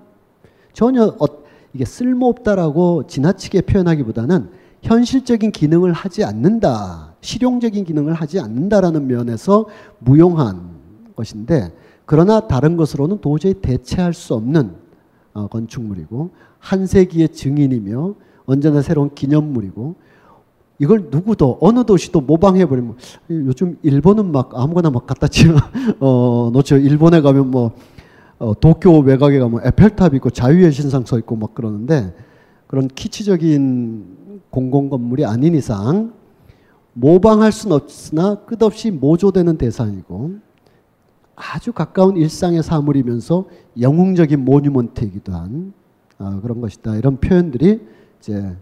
전혀 어, 이게 쓸모없다라고 지나치게 표현하기보다는 현실적인 기능을 하지 않는다. 실용적인 기능을 하지 않는다라는 면에서 무용한 것인데 그러나 다른 것으로는 도저히 대체할 수 없는 어, 건축물이고 한 세기의 증인이며 언제나 새로운 기념물이고 이걸 누구도 어느 도시도 모방해 버리면 요즘 일본은 막 아무거나 막 갖다 치면 어 놓죠. 일본에 가면 뭐 어, 도쿄 외곽에 가면 에펠탑 있고 자유의 신상 서 있고 막 그러는데 그런 키치적인 공공 건물이 아닌 이상 모방할 수는 없으나 끝없이 모조되는 대상이고 아주 가까운 일상의 사물이면서 영웅적인 모뉴먼트이기도 한 어, 그런 것이다. 이런 표현들이 이제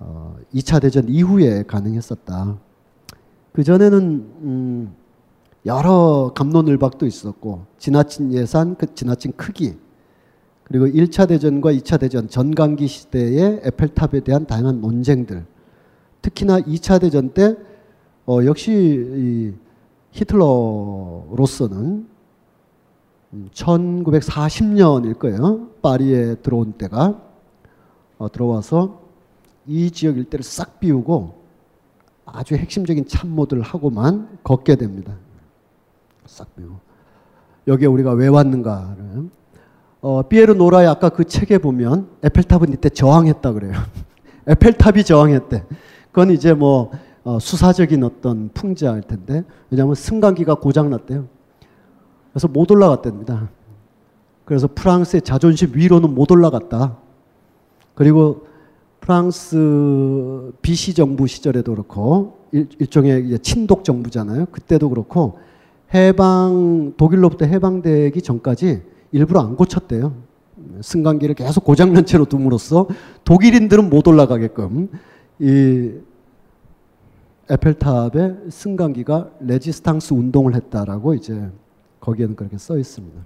어, 2차 대전 이후에 가능했었다. 그 전에는 음, 여러 감론을박도 있었고 지나친 예산, 그 지나친 크기, 그리고 1차 대전과 2차 대전 전강기 시대의 에펠탑에 대한 다양한 논쟁들, 특히나 2차 대전 때 어, 역시 이 히틀러로서는 1940년일 음, 거예요. 파리에 들어온 때가 어, 들어와서 이 지역 일대를 싹 비우고 아주 핵심적인 참모들을 하고만 걷게 됩니다. 싹 비우고 여기에 우리가 왜 왔는가를 어, 피에르 노라의 아까 그 책에 보면 에펠탑은 이때 저항했다 그래요. 에펠탑이 저항했대. 그건 이제 뭐 어, 수사적인 어떤 풍자일 텐데 왜냐하면 승강기가 고장 났대요. 그래서 못 올라갔답니다. 그래서 프랑스의 자존심 위로는 못 올라갔다. 그리고 프랑스 비시 정부 시절에도 그렇고 일, 종의 친독 정부잖아요. 그때도 그렇고 해방 독일로부터 해방되기 전까지 일부러 안 고쳤대요. 승강기를 계속 고장난 채로 둠으로써 독일인들은 못 올라가게끔 이 에펠탑에 승강기가 레지스탕스 운동을 했다라고 이제 거기에는 그렇게 써 있습니다.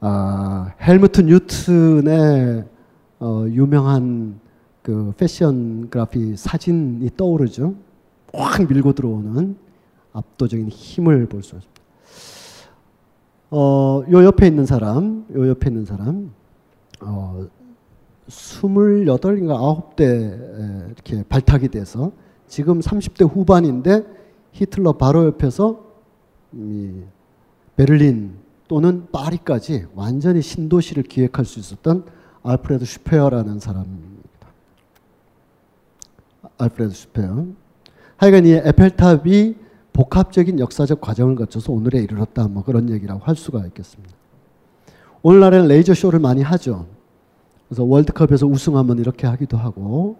아, 헬무트 뉴튼의 어, 유명한 그 패션 graphy 사진이 떠오르죠. 확 밀고 들어오는 압도적인 힘을 볼 수 있습니다. 어, 요 옆에 있는 사람, 요 옆에 있는 사람, 어, 28인가 9대 이렇게 발탁이 돼서 지금 30대 후반인데 히틀러 바로 옆에서 이 베를린 또는 파리까지 완전히 신도시를 기획할 수 있었던 알프레드 슈페어라는 사람입니다. 알프레드 슈페어. 하여간 이 에펠탑이 복합적인 역사적 과정을 거쳐서 오늘에 이르렀다. 뭐 그런 얘기라고 할 수가 있겠습니다. 오늘날에는 레이저 쇼를 많이 하죠. 그래서 월드컵에서 우승하면 이렇게 하기도 하고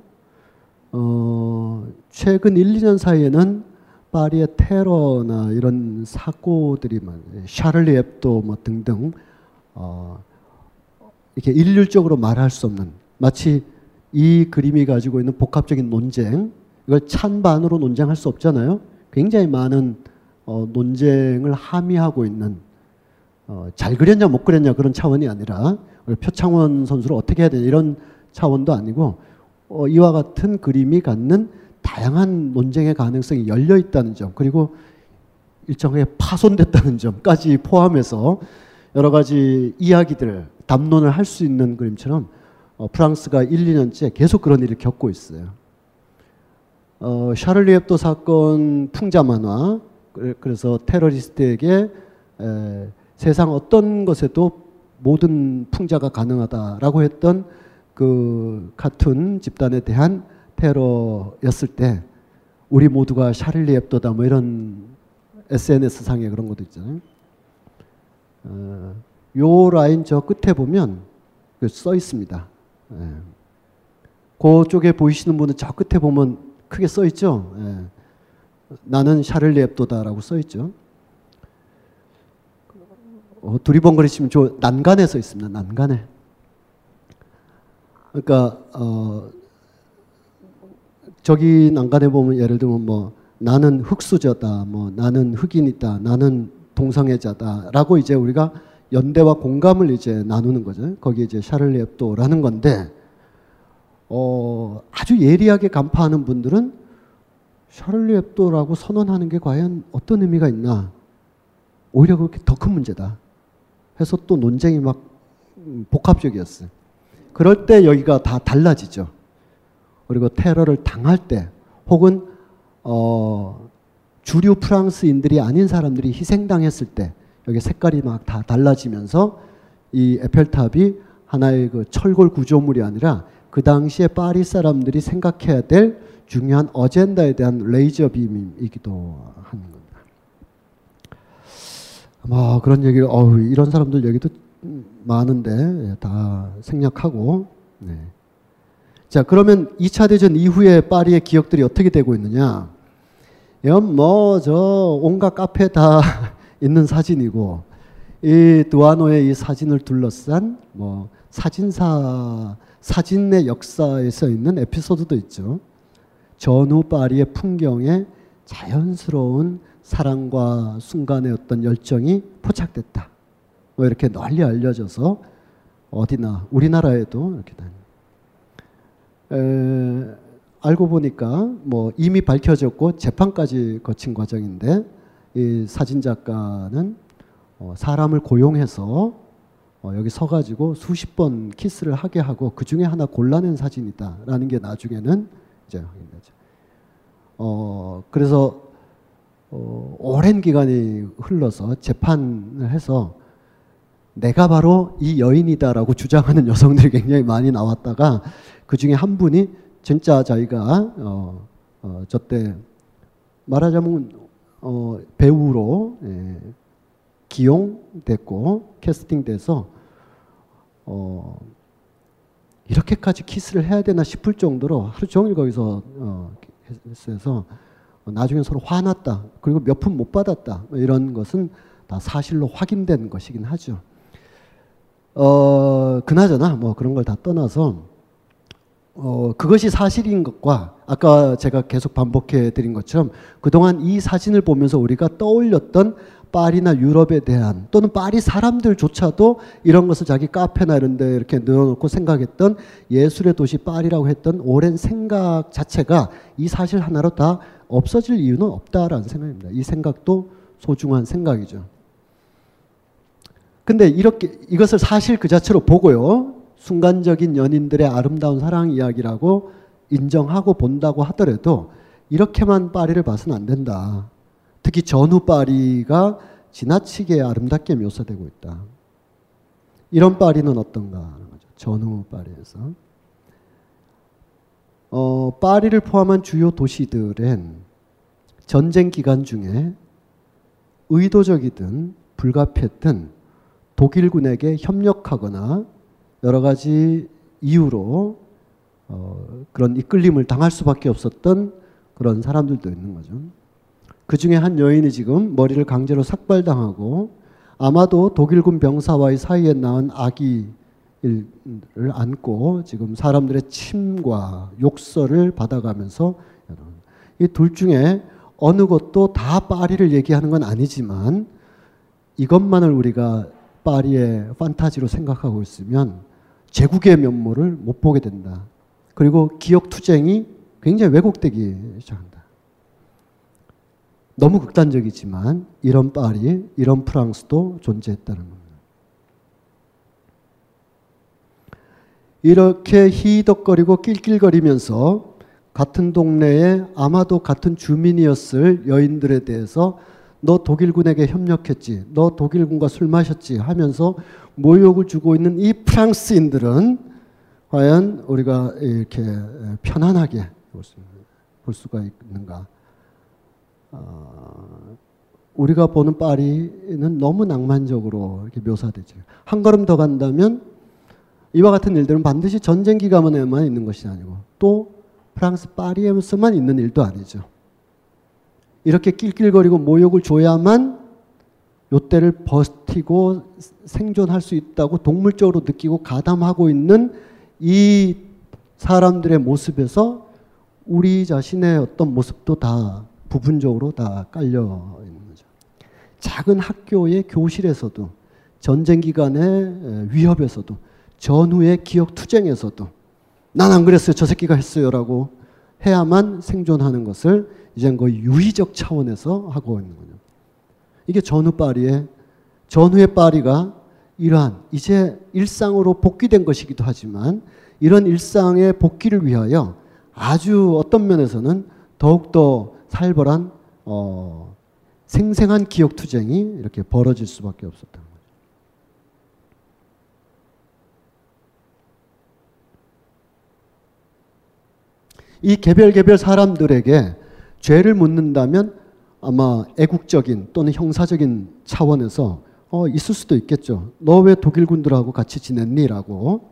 어, 최근 1, 2년 사이에는 파리의 테러나 이런 사고들이 샤를리 앱도 뭐 등등 어, 이렇게 일률적으로 말할 수 없는 마치 이 그림이 가지고 있는 복합적인 논쟁 이걸 찬반으로 논쟁할 수 없잖아요. 굉장히 많은 어, 논쟁을 함의하고 있는 어, 잘 그렸냐 못 그렸냐 그런 차원이 아니라 표창원 선수를 어떻게 해야 되냐 이런 차원도 아니고 어, 이와 같은 그림이 갖는 다양한 논쟁의 가능성이 열려 있다는 점 그리고 일정하게 파손됐다는 점까지 포함해서 여러 가지 이야기들 담론을 할 수 있는 그림처럼 어, 프랑스가 1, 2년째 계속 그런 일을 겪고 있어요. 어, 샤를리 앱도 사건 풍자 만화 그래서 테러리스트에게 에, 세상 어떤 것에도 모든 풍자가 가능하다라고 했던 그 카툰 집단에 대한 테러였을 때 우리 모두가 샤를리 앱도다 뭐 이런 SNS 상에 그런 것도 있잖아요. 어, 요 라인 저 끝에 보면 그써 있습니다. 예. 그쪽에 보이시는 분은 저 끝에 보면 크게 써 있죠. 예. 나는 샤를리 앱도다라고 써 있죠. 어, 두리번거리시면 저 난간에 써 있습니다. 난간에. 그러니까 어, 저기 난간에 보면 예를 들면 뭐 나는 흑수저다, 뭐 나는 흑인이다, 나는 동성애자다라고 이제 우리가 연대와 공감을 이제 나누는 거죠. 거기에 이제 샤를리 앱도라는 건데 어, 아주 예리하게 간파하는 분들은 샤를리 앱도라고 선언하는 게 과연 어떤 의미가 있나? 오히려 그렇게 더 큰 문제다. 해서 또 논쟁이 막 복합적이었어요. 그럴 때 여기가 다 달라지죠. 그리고 테러를 당할 때 혹은 어, 주류 프랑스인들이 아닌 사람들이 희생당했을 때 여기 색깔이 막 다 달라지면서 이 에펠탑이 하나의 그 철골 구조물이 아니라 그 당시에 파리 사람들이 생각해야 될 중요한 어젠다에 대한 레이저 빔이기도 하는 겁니다. 뭐 그런 얘기를 어 이런 사람들 얘기도 많은데 다 생략하고 네. 자 그러면 2차 대전 이후에 파리의 기억들이 어떻게 되고 있느냐? 뭐저 온갖 카페 다 있는 사진이고 이 두아노의 이 사진을 둘러싼 뭐 사진사 사진의 역사에 서 있는 에피소드도 있죠. 전후 파리의 풍경에 자연스러운 사랑과 순간의 어떤 열정이 포착됐다. 뭐 이렇게 널리 알려져서 어디나 우리나라에도 이렇게 에, 알고 보니까 뭐 이미 밝혀졌고 재판까지 거친 과정인데 이 사진 작가는 어, 사람을 고용해서 어, 여기 서가지고 수십 번 키스를 하게 하고 그 중에 하나 골라낸 사진이다라는 게 나중에는 이제 확인되죠. 어 그래서 어, 오랜 기간이 흘러서 재판을 해서 내가 바로 이 여인이다라고 주장하는 여성들이 굉장히 많이 나왔다가 그 중에 한 분이 진짜 자기가 어, 어, 저때 말하자면 어, 배우로 예, 기용됐고 캐스팅돼서 어, 이렇게까지 키스를 해야 되나 싶을 정도로 하루 종일 거기서 어, 했어서 나중에 서로 화났다 그리고 몇 푼 못 받았다 뭐 이런 것은 다 사실로 확인된 것이긴 하죠. 어, 그나저나 뭐 그런 걸 다 떠나서 어, 그것이 사실인 것과 아까 제가 계속 반복해 드린 것처럼 그동안 이 사진을 보면서 우리가 떠올렸던 파리나 유럽에 대한 또는 파리 사람들조차도 이런 것을 자기 카페나 이런 데 이렇게 넣어놓고 생각했던 예술의 도시 파리라고 했던 오랜 생각 자체가 이 사실 하나로 다 없어질 이유는 없다라는 생각입니다. 이 생각도 소중한 생각이죠. 근데 이렇게 이것을 사실 그 자체로 보고요. 순간적인 연인들의 아름다운 사랑 이야기라고 인정하고 본다고 하더라도 이렇게만 파리를 봐서는 안 된다. 특히 전후 파리가 지나치게 아름답게 묘사되고 있다. 이런 파리는 어떤가 하는 거죠. 전후 파리에서. 어, 파리를 포함한 주요 도시들은 전쟁 기간 중에 의도적이든 불가피했든 독일군에게 협력하거나 여러 가지 이유로 어, 그런 이끌림을 당할 수밖에 없었던 그런 사람들도 있는 거죠. 그 중에 한 여인이 지금 머리를 강제로 삭발당하고 아마도 독일군 병사와의 사이에 낳은 아기를 안고 지금 사람들의 침과 욕설을 받아가면서 이 둘 중에 어느 것도 다 파리를 얘기하는 건 아니지만 이것만을 우리가 파리의 판타지로 생각하고 있으면 제국의 면모를 못 보게 된다. 그리고 기억 투쟁이 굉장히 왜곡되기 시작한다. 너무 극단적이지만 이런 파리, 이런 프랑스도 존재했다는 겁니다. 이렇게 희덕거리고 낄낄거리면서 같은 동네에 아마도 같은 주민이었을 여인들에 대해서 너 독일군에게 협력했지, 너 독일군과 술 마셨지 하면서 모욕을 주고 있는 이 프랑스인들은 과연 우리가 이렇게 편안하게 볼 수가 있는가? 어, 우리가 보는 파리는 너무 낭만적으로 이렇게 묘사되죠. 한 걸음 더 간다면 이와 같은 일들은 반드시 전쟁 기간에만 있는 것이 아니고 또 프랑스 파리에서만 있는 일도 아니죠. 이렇게 낄낄거리고 모욕을 줘야만 요때를 버티고 생존할 수 있다고 동물적으로 느끼고 가담하고 있는 이 사람들의 모습에서 우리 자신의 어떤 모습도 다 부분적으로 다 깔려 있는 거죠. 작은 학교의 교실에서도 전쟁 기간의 위협에서도 전후의 기억 투쟁에서도 난 안 그랬어요. 저 새끼가 했어요라고 해야만 생존하는 것을 이젠 거의 유의적 차원에서 하고 있는 거죠. 이게 전후 파리의 전후의 파리가 이러한 이제 일상으로 복귀된 것이기도 하지만 이런 일상의 복귀를 위하여 아주 어떤 면에서는 더욱더 살벌한 어, 생생한 기억 투쟁이 이렇게 벌어질 수밖에 없었던 이 개별 개별 사람들에게 죄를 묻는다면 아마 애국적인 또는 형사적인 차원에서 어, 있을 수도 있겠죠. 너 왜 독일 군들하고 같이 지냈니?라고.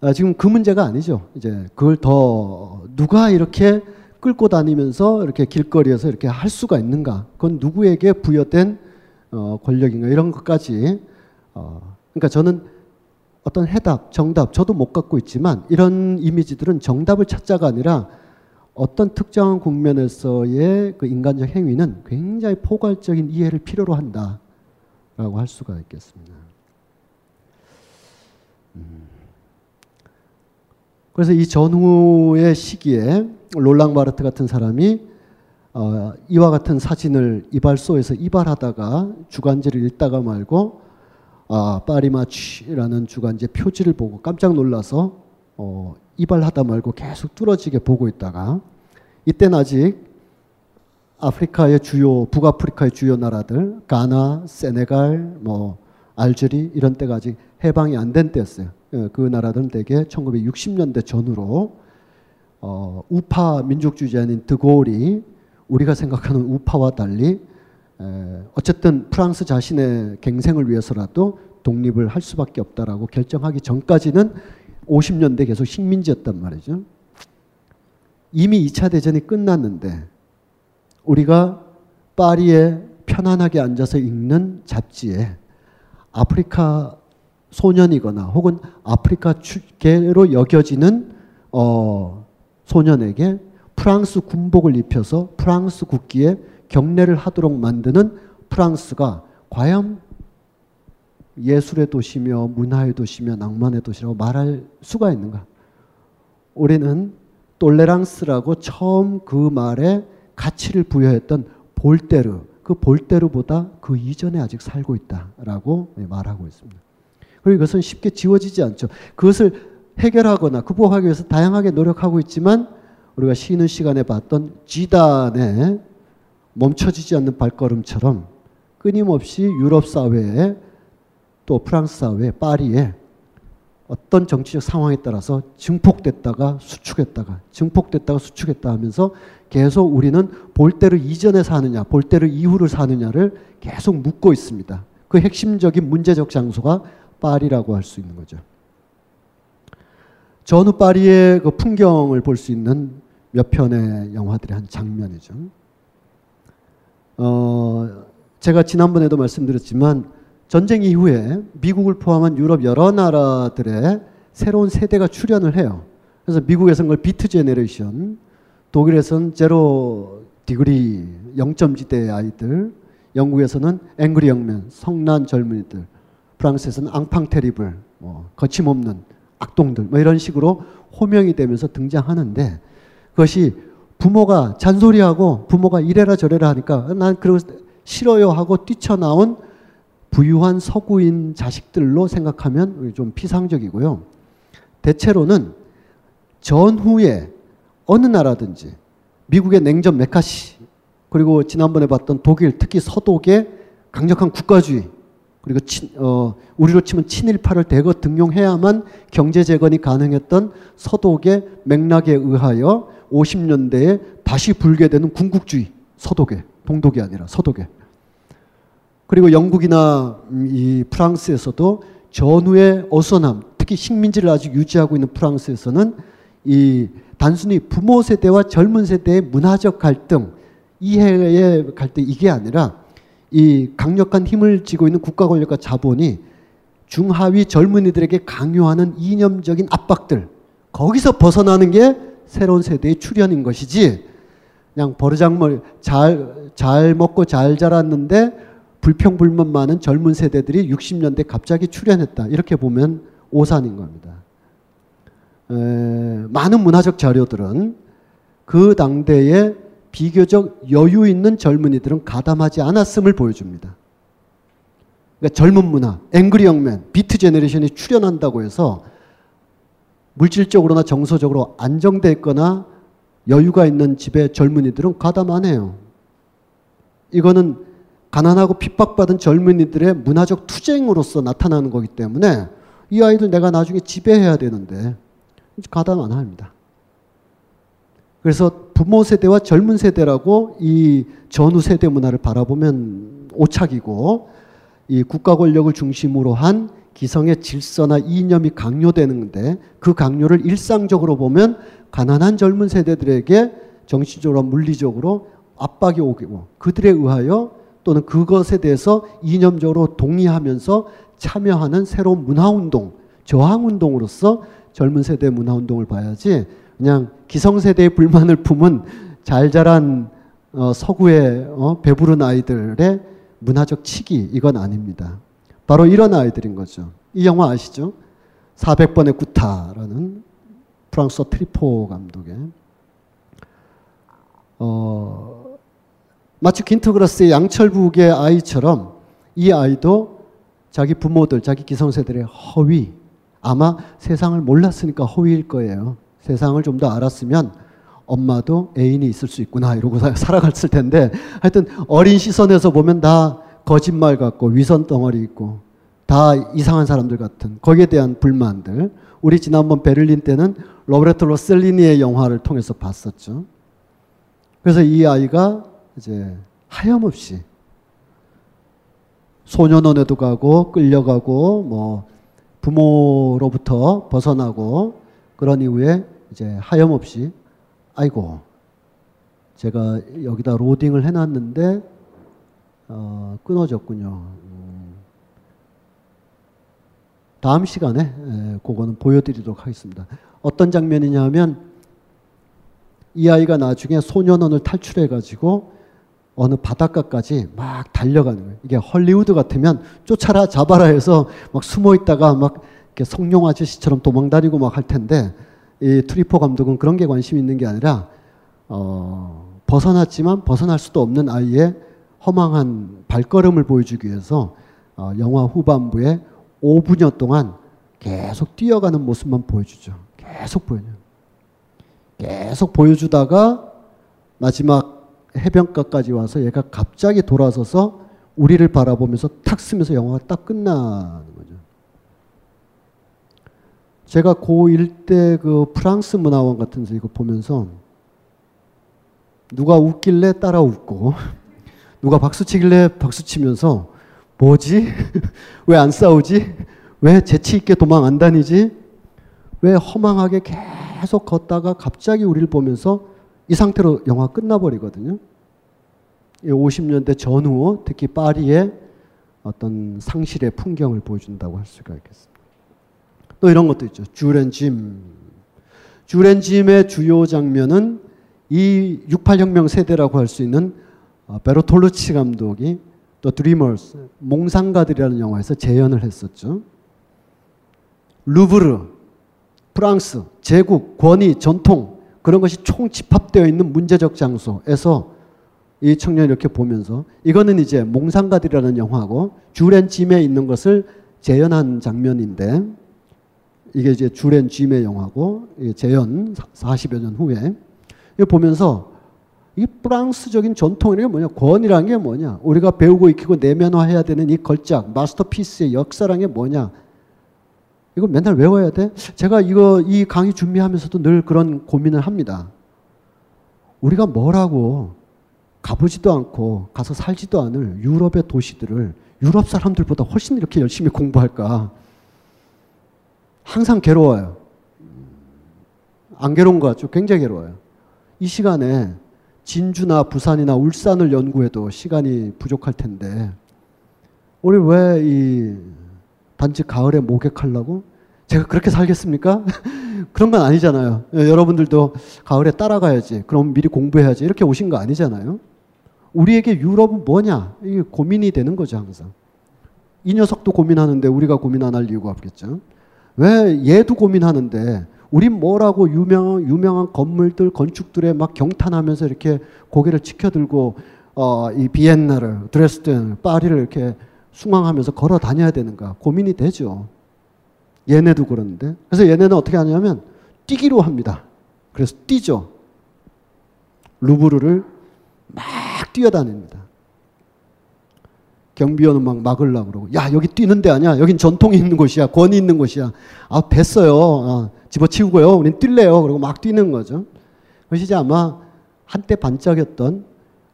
아, 지금 그 문제가 아니죠. 이제 그걸 더 누가 이렇게 끌고 다니면서 이렇게 길거리에서 이렇게 할 수가 있는가? 그건 누구에게 부여된 어, 권력인가? 이런 것까지. 어, 그러니까 저는 어떤 해답, 정답, 저도 못 갖고 있지만 이런 이미지들은 정답을 찾자가 아니라 어떤 특정한 국면에서의 그 인간적 행위는 굉장히 포괄적인 이해를 필요로 한다라고 할 수가 있겠습니다. 음. 그래서 이 전후의 시기에 롤랑 바르트 같은 사람이 어, 이와 같은 사진을 이발소에서 이발하다가 주간지를 읽다가 말고 아, 파리마치라는 주간지 표지를 보고 깜짝 놀라서 어, 이발하다 말고 계속 뚫어지게 보고 있다가 이때는 아직 아프리카의 주요 북아프리카의 주요 나라들 가나, 세네갈, 뭐 알제리 이런 때가 아직 해방이 안 된 때였어요. 예, 그 나라들은 대개 1960년대 전후로 어, 우파 민족주의자인 드골이 우리가 생각하는 우파와 달리 에, 어쨌든 프랑스 자신의 갱생을 위해서라도 독립을 할 수밖에 없다라고 결정하기 전까지는 50년대 계속 식민지였단 말이죠. 이미 2차 대전이 끝났는데 우리가 파리에 편안하게 앉아서 읽는 잡지에 아프리카 소년이거나 혹은 아프리카계로 여겨지는 어, 소년에게 프랑스 군복을 입혀서 프랑스 국기에 경례를 하도록 만드는 프랑스가 과연 예술의 도시며 문화의 도시며 낭만의 도시라고 말할 수가 있는가? 우리는 똘레랑스라고 처음 그 말에 가치를 부여했던 볼테르, 그 볼테르보다 그 이전에 아직 살고 있다라고 말하고 있습니다. 그리고 이것은 쉽게 지워지지 않죠. 그것을 해결하거나 극복하기 위해서 다양하게 노력하고 있지만 우리가 쉬는 시간에 봤던 지단의 멈춰지지 않는 발걸음처럼 끊임없이 유럽 사회에 또 프랑스 사회 파리에 어떤 정치적 상황에 따라서 증폭됐다가 수축했다가 증폭됐다가 수축했다 하면서 계속 우리는 볼때르 이전에 사느냐 볼때르 이후를 사느냐를 계속 묻고 있습니다. 그 핵심적인 문제적 장소가 파리라고 할 수 있는 거죠. 전후 파리의 그 풍경을 볼 수 있는 몇 편의 영화들의 한 장면이죠. 어, 제가 지난번에도 말씀드렸지만 전쟁 이후에 미국을 포함한 유럽 여러 나라들의 새로운 세대가 출현을 해요. 그래서 미국에서는 그걸 Beat Generation, 독일에서는 zero degree 0점지대의 아이들, 영국에서는 angry young man, 성난 젊은이들, 프랑스에서는 enfant terrible, 뭐 거침없는 악동들, 뭐 이런 식으로 호명이 되면서 등장하는데 그것이 부모가 잔소리하고 부모가 이래라 저래라 하니까 난 그러고 싫어요 하고 뛰쳐나온 부유한 서구인 자식들로 생각하면 좀 피상적이고요. 대체로는 전후에 어느 나라든지 미국의 냉전 메카시 그리고 지난번에 봤던 독일 특히 서독의 강력한 국가주의 그리고 친, 어, 우리로 치면 친일파를 대거 등용해야만 경제 재건이 가능했던 서독의 맥락에 의하여 50년대에 다시 불게 되는 군국주의 서독에 동독이 아니라 서독에 그리고 영국이나 이 프랑스에서도 전후의 어선함, 특히 식민지를 아직 유지하고 있는 프랑스에서는 이 단순히 부모 세대와 젊은 세대의 문화적 갈등, 이해의 갈등 이게 아니라 이 강력한 힘을 쥐고 있는 국가 권력과 자본이 중하위 젊은이들에게 강요하는 이념적인 압박들 거기서 벗어나는 게 새로운 세대의 출현인 것이지 그냥 버르장머리 잘, 잘 먹고 잘 자랐는데 불평불만 많은 젊은 세대들이 60년대 갑자기 출현했다. 이렇게 보면 오산인 겁니다. 에, 많은 문화적 자료들은 그 당대에 비교적 여유 있는 젊은이들은 가담하지 않았음을 보여줍니다. 그러니까 젊은 문화, angry young man, Beat Generation이 출현한다고 해서 물질적으로나 정서적으로 안정돼 있거나 여유가 있는 집의 젊은이들은 가담 안 해요. 이거는 가난하고 핍박받은 젊은이들의 문화적 투쟁으로서 나타나는 거기 때문에 이 아이들 내가 나중에 지배해야 되는데 가담 안 합니다. 그래서 부모 세대와 젊은 세대라고 이 전후 세대 문화를 바라보면 오착이고 이 국가 권력을 중심으로 한 기성의 질서나 이념이 강요되는데 그 강요를 일상적으로 보면 가난한 젊은 세대들에게 정신적으로 물리적으로 압박이 오고 그들에 의하여 또는 그것에 대해서 이념적으로 동의하면서 참여하는 새로운 문화운동, 저항운동으로서 젊은 세대 문화운동을 봐야지 그냥 기성세대의 불만을 품은 잘 자란 어, 서구의 어, 배부른 아이들의 문화적 치기 이건 아닙니다. 바로 이런 아이들인 거죠. 이 영화 아시죠? 400번의 구타라는 프랑스 트리포 감독의 어, 마치 퀸트그라스의 양철북의 아이처럼 이 아이도 자기 부모들, 자기 기성세들의 허위, 아마 세상을 몰랐으니까 허위일 거예요. 세상을 좀 더 알았으면 엄마도 애인이 있을 수 있구나 이러고 살아갔을 텐데 하여튼 어린 시선에서 보면 다 거짓말 같고 위선 덩어리 있고 다 이상한 사람들 같은 거기에 대한 불만들 우리 지난번 베를린 때는 로베르토 로셀리니의 영화를 통해서 봤었죠. 그래서 이 아이가 이제 하염없이 소년원에도 가고 끌려가고 뭐 부모로부터 벗어나고 그런 이후에 이제 하염없이 아이고 제가 여기다 로딩을 해놨는데 어, 끊어졌군요. 음. 다음 시간에 에, 그거는 보여드리도록 하겠습니다. 어떤 장면이냐면 이 아이가 나중에 소년원을 탈출해가지고 어느 바닷가까지 막 달려가는 거예요. 이게 헐리우드 같으면 쫓아라 잡아라 해서 막 숨어 있다가 막 성룡 아저씨처럼 도망다니고 막 할 텐데 이 트리포 감독은 그런 게 관심 있는 게 아니라 어, 벗어났지만 벗어날 수도 없는 아이의 허망한 발걸음을 보여주기 위해서 어, 영화 후반부에 5분여 동안 계속 뛰어가는 모습만 보여주죠. 계속 보여요. 계속 보여주다가 마지막 해변가까지 와서 얘가 갑자기 돌아서서 우리를 바라보면서 탁 쓰면서 영화가 딱 끝나는 거죠. 제가 고1 때 그 프랑스 문화원 같은 데서 이거 보면서 누가 웃길래 따라 웃고 누가 박수 치길래 박수 치면서 뭐지? 왜 안 싸우지? 왜 재치 있게 도망 안 다니지? 왜 허망하게 계속 걷다가 갑자기 우리를 보면서 이 상태로 영화 끝나버리거든요. 50년대 전후 특히 파리의 어떤 상실의 풍경을 보여준다고 할 수가 있겠습니다. 또 이런 것도 있죠. 주렌짐. 주렌짐의 주요 장면은 이 68혁명 세대라고 할 수 있는 어, 베로톨루치 감독이 또 드리머스, 몽상가들이라는 영화에서 재연을 했었죠. 루브르, 프랑스, 제국, 권위, 전통 그런 것이 총 집합되어 있는 문제적 장소에서 이 청년이 이렇게 보면서 이거는 이제 몽상가들이라는 영화고 주렌 짐에 있는 것을 재현한 장면인데 이게 이제 주렌 짐의 영화고 재현 40여 년 후에 이거 보면서 이 프랑스적인 전통이란 게 뭐냐? 권이라는 게 뭐냐? 우리가 배우고 익히고 내면화해야 되는 이 걸작 마스터피스의 역사라는 게 뭐냐 이거 맨날 외워야 돼? 제가 이거 이 강의 준비하면서도 늘 그런 고민을 합니다. 우리가 뭐라고 가보지도 않고 가서 살지도 않을 유럽의 도시들을 유럽 사람들보다 훨씬 이렇게 열심히 공부할까? 항상 괴로워요. 안 괴로운 것 같죠? 굉장히 괴로워요. 이 시간에 진주나 부산이나 울산을 연구해도 시간이 부족할 텐데, 우리 왜이 단지 가을에 목욕하려고? 제가 그렇게 살겠습니까? 그런 건 아니잖아요. 여러분들도 가을에 따라가야지. 그럼 미리 공부해야지. 이렇게 오신 거 아니잖아요. 우리에게 유럽은 뭐냐? 이게 고민이 되는 거죠, 항상. 이 녀석도 고민하는데 우리가 고민 안 할 이유가 없겠죠. 왜 얘도 고민하는데 우린 뭐라고 유명, 유명한 건물들, 건축들에 막 경탄하면서 이렇게 고개를 치켜들고 어, 이 비엔나를, 드레스덴, 파리를 이렇게 숭앙하면서 걸어 다녀야 되는가 고민이 되죠. 얘네도 그러는데. 그래서 얘네는 어떻게 하냐면 뛰기로 합니다. 그래서 뛰죠. 루브르를 막 뛰어다닙니다. 경비원은 막 막으려고 그러고, 야, 여기 뛰는 데 아니야. 여긴 전통이 있는 곳이야. 권위 있는 곳이야. 아, 됐어요. 아, 집어치우고요. 우린 뛸래요. 그리고 막 뛰는 거죠. 그것이 아마 한때 반짝였던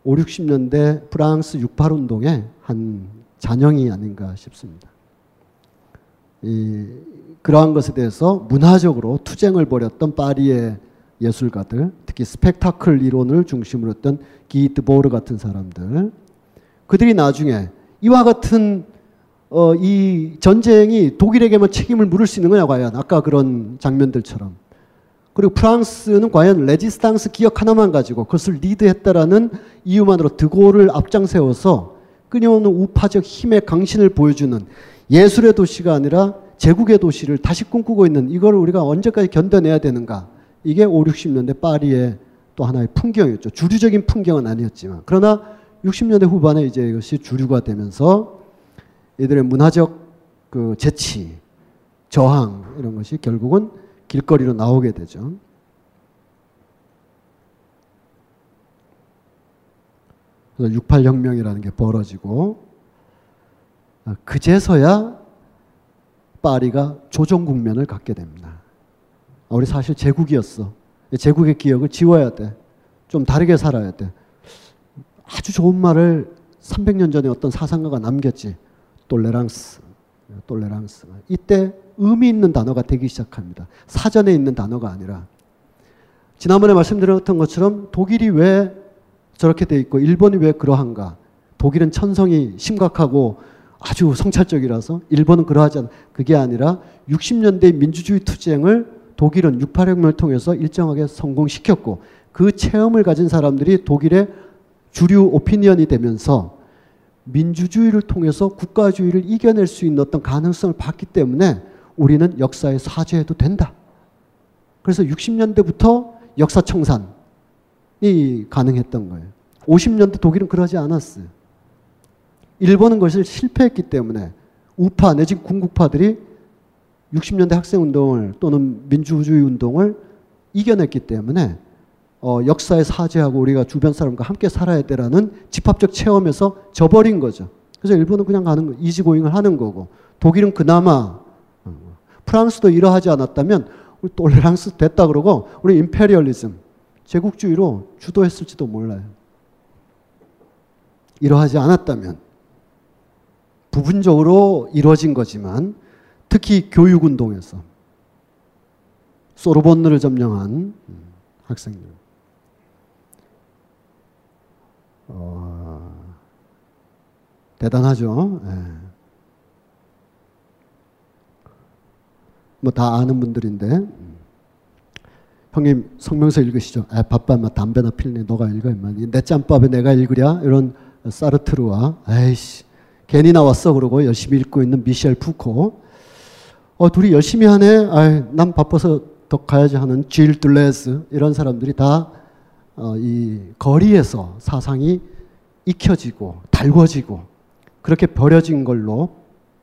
5, 60년대 프랑스 68 운동의 한 잔영이 아닌가 싶습니다. 이, 그러한 것에 대해서 문화적으로 투쟁을 벌였던 파리의 예술가들, 특히 스펙타클 이론을 중심으로 했던 기 드보르 같은 사람들, 그들이 나중에 이와 같은 어, 이 전쟁이 독일에게만 책임을 물을 수 있는 거냐 과연 아까 그런 장면들처럼 그리고 프랑스는 과연 레지스탕스 기억 하나만 가지고 그것을 리드했다라는 이유만으로 드골을 앞장 세워서 끊임없는 우파적 힘의 강신을 보여주는 예술의 도시가 아니라 제국의 도시를 다시 꿈꾸고 있는 이걸 우리가 언제까지 견뎌내야 되는가 이게 5, 60년대 파리의 또 하나의 풍경이었죠. 주류적인 풍경은 아니었지만 그러나 60년대 후반에 이제 이것이 주류가 되면서 이들의 문화적 그 재치, 저항 이런 것이 결국은 길거리로 나오게 되죠. 그래서 68혁명이라는 게 벌어지고 아, 그제서야 파리가 조정 국면을 갖게 됩니다. 아, 우리 사실 제국이었어. 제국의 기억을 지워야 돼. 좀 다르게 살아야 돼. 아주 좋은 말을 300년 전에 어떤 사상가가 남겼지. 똘레랑스. 똘레랑스. 이때 의미 있는 단어가 되기 시작합니다. 사전에 있는 단어가 아니라. 지난번에 말씀드렸던 것처럼 독일이 왜 저렇게 돼 있고 일본이 왜 그러한가. 독일은 천성이 심각하고 아주 성찰적이라서 일본은 그러하지 않 그게 아니라 60년대 민주주의 투쟁을 독일은 68혁명을 통해서 일정하게 성공시켰고 그 체험을 가진 사람들이 독일의 주류 오피니언이 되면서 민주주의를 통해서 국가주의를 이겨낼 수 있는 어떤 가능성을 봤기 때문에 우리는 역사에 사죄해도 된다. 그래서 60년대부터 역사 청산 이 가능했던 거예요. 50년대 독일은 그러지 않았어요. 일본은 그것을 실패했기 때문에 우파 내지 군국파들이 60년대 학생 운동을 또는 민주주의 운동을 이겨냈기 때문에 어, 역사에 사죄하고 우리가 주변 사람과 함께 살아야 되라는 집합적 체험에서 져버린 거죠. 그래서 일본은 그냥 가는 거, 이지고잉을 하는 거고 독일은 그나마 어, 프랑스도 이러하지 않았다면 우리 톨레랑스 됐다 그러고 우리 임페리얼리즘 제국주의로 주도했을지도 몰라요. 이러하지 않았다면 부분적으로 이루어진 거지만 특히 교육운동에서 소르본느를 점령한 학생들 어, 대단하죠. 예. 뭐다 아는 분들인데 형님 성명서 읽으시죠. 아, 바빠 마 담배나 필네 너가 읽어 임마. 내 짬밥에 내가 읽으랴 이런 사르트르와 아이씨 괜히 나왔어 그러고 열심히 읽고 있는 미셸 푸코. 어 둘이 열심히 하네. 아, 난 바빠서 더 가야지 하는 질 둘레스 이런 사람들이 다이 어, 거리에서 사상이 익혀지고 달궈지고 그렇게 버려진 걸로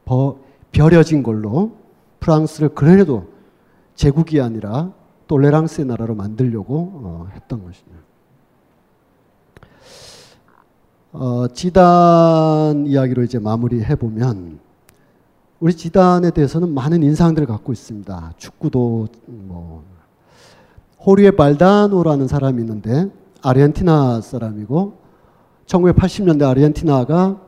버, 벼려진 걸로 프랑스를 그래도 제국이 아니라 똘레랑스의 나라로 만들려고 어, 했던 것입니다. 어, 지단 이야기로 이제 마무리해 보면 우리 지단에 대해서는 많은 인상들을 갖고 있습니다. 축구도 뭐 호리에 발다노라는 사람이 있는데 아르헨티나 사람이고 1980년대 아르헨티나가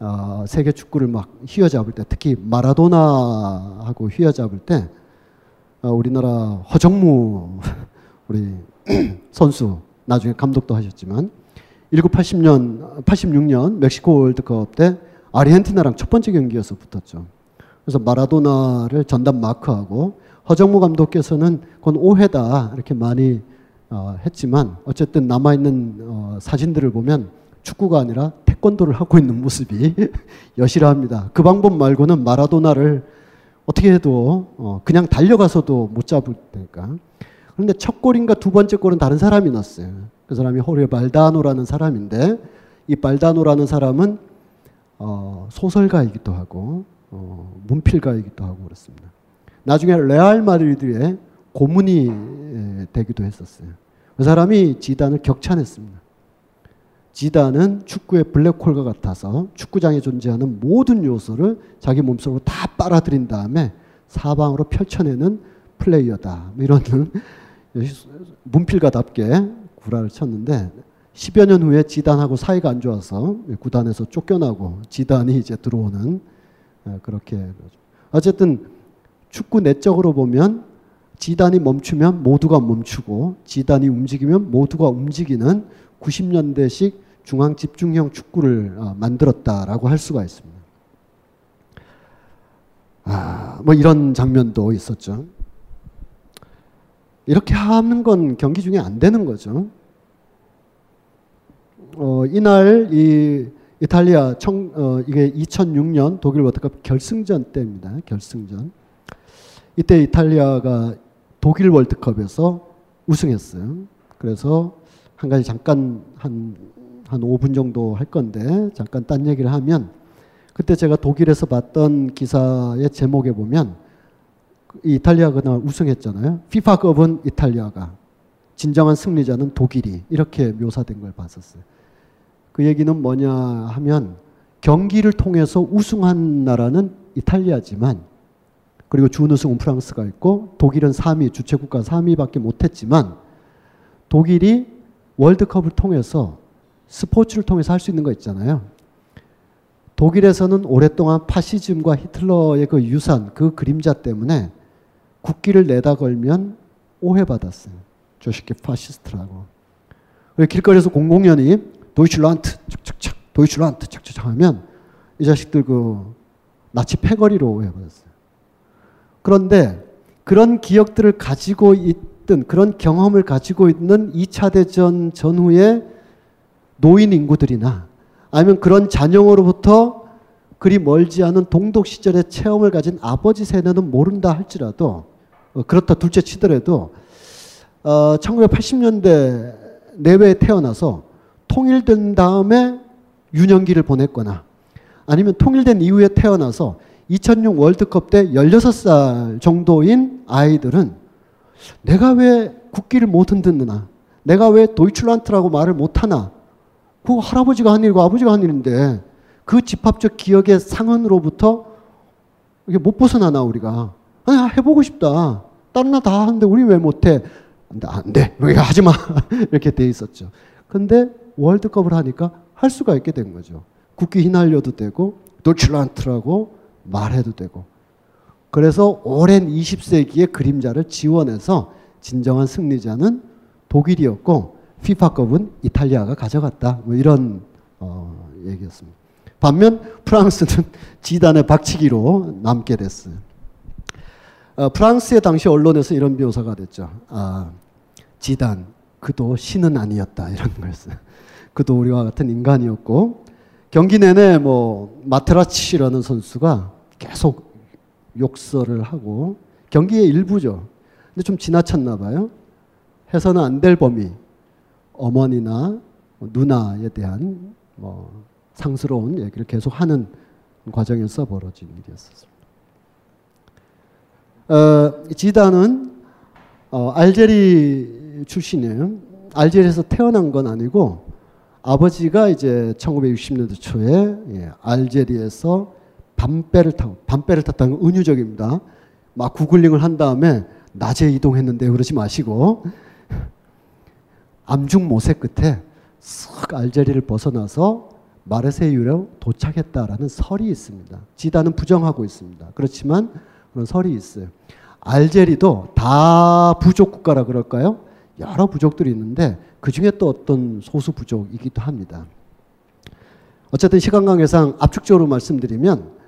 어, 세계 축구를 막 휘어잡을 때 특히 마라도나하고 휘어잡을 때 어, 우리나라 허정무 우리 선수 나중에 감독도 하셨지만 1980년 86년 멕시코 월드컵 때 아르헨티나랑 첫 번째 경기에서 붙었죠. 그래서 마라도나를 전담 마크하고 허정무 감독께서는 그건 오해다 이렇게 많이 어, 했지만 어쨌든 남아 있는 어, 사진들을 보면 축구가 아니라 태권도를 하고 있는 모습이 여실합니다. 그 방법 말고는 마라도나를 어떻게 해도 어, 그냥 달려가서도 못 잡을 테니까. 그런데 첫 골인가 두 번째 골은 다른 사람이 났어요. 그 사람이 호르 발다노라는 사람인데 이 발다노라는 사람은 어, 소설가이기도 하고 어, 문필가이기도 하고 그렇습니다. 나중에 레알 마드리드의 고문이 되기도 했었어요. 그 사람이 지단을 격찬했습니다. 지단은 축구의 블랙홀과 같아서 축구장에 존재하는 모든 요소를 자기 몸속으로 다 빨아들인 다음에 사방으로 펼쳐내는 플레이어다. 뭐 이런 문필가답게 구라를 쳤는데 10여 년 후에 지단하고 사이가 안 좋아서 구단에서 쫓겨나고 지단이 이제 들어오는 어, 그렇게 어쨌든 축구 내적으로 보면 지단이 멈추면 모두가 멈추고 지단이 움직이면 모두가 움직이는 90년대식 중앙 집중형 축구를 어, 만들었다라고 할 수가 있습니다. 아, 뭐 이런 장면도 있었죠. 이렇게 하는 건 경기 중에 안 되는 거죠. 어, 이날 이 이탈리아 청, 어, 이게 2006년 독일 월드컵 결승전 때입니다. 결승전. 이때 이탈리아가 독일 월드컵에서 우승했어요. 그래서 한 가지 잠깐 한, 한 5분 정도 할 건데 잠깐 딴 얘기를 하면 그때 제가 독일에서 봤던 기사의 제목에 보면 이탈리아가 우승했잖아요. 피파급은 이탈리아가 진정한 승리자는 독일이 이렇게 묘사된 걸 봤었어요. 그 얘기는 뭐냐 하면 경기를 통해서 우승한 나라는 이탈리아지만 그리고 준우승은 프랑스가 있고 독일은 3위 주최국가 3위밖에 못했지만 독일이 월드컵을 통해서 스포츠를 통해서 할 수 있는 거 있잖아요. 독일에서는 오랫동안 파시즘과 히틀러의 그 유산, 그 그림자 때문에 국기를 내다 걸면 오해받았어요. 조식계 파시스트라고. 길거리에서 공공연히 도이칠란트 착착착 도이칠란트 착착착 하면 이 자식들 그 나치 패거리로 오해받았어요. 그런데 그런 기억들을 가지고 있던 그런 경험을 가지고 있는 2차 대전 전후의 노인 인구들이나 아니면 그런 잔영으로부터 그리 멀지 않은 동독 시절의 체험을 가진 아버지 세대는 모른다 할지라도 어, 그렇다 둘째 치더라도 어, 1980년대 내외에 태어나서 통일된 다음에 유년기를 보냈거나 아니면 통일된 이후에 태어나서 2006 월드컵 때 16살 정도인 아이들은 내가 왜 국기를 못 흔드느나 내가 왜 도이출란트라고 말을 못 하나 그거 할아버지가 한 일이고 아버지가 한 일인데 그 집합적 기억의 상흔으로부터 이게 못 벗어나나 우리가 아니 해보고 싶다 다른 나라 다 하는데 우리 왜 못해 안 돼. 우리가 하지 마. 이렇게 돼 있었죠. 근데 월드컵을 하니까 할 수가 있게 된 거죠. 국기 휘날려도 되고 도출란트라고 말해도 되고. 그래서 오랜 20세기의 그림자를 지원해서 진정한 승리자는 독일이었고 피파컵은 이탈리아가 가져갔다. 뭐 이런 어, 얘기였습니다. 반면 프랑스는 지단의 박치기로 남게 됐어요. 어, 프랑스의 당시 언론에서 이런 묘사가 됐죠. 아, 지단, 그도 신은 아니었다. 이런 거였어요. 그도 우리와 같은 인간이었고, 경기 내내 뭐, 마테라치라는 선수가 계속 욕설을 하고, 경기의 일부죠. 근데 좀 지나쳤나 봐요. 해서는 안 될 범위, 어머니나 누나에 대한 뭐, 상스러운 얘기를 계속 하는 과정에서 벌어진 일이었습니다. 어, 지단은 어, 알제리 출신이에요. 알제리에서 태어난 건 아니고 아버지가 이제 1960년대 초에 예, 알제리에서 밤배를 타고 밤배를 탔다는 건 은유적입니다. 막 구글링을 한 다음에 낮에 이동했는데 그러지 마시고 암중 모색 끝에 쓱 알제리를 벗어나서 마르세유로 도착했다라는 설이 있습니다. 지단은 부정하고 있습니다. 그렇지만 그런 설이 있어요. 알제리도 다 부족 국가라 그럴까요? 여러 부족들이 있는데 그 중에 또 어떤 소수 부족이기도 합니다. 어쨌든 시간 관계상 압축적으로 말씀드리면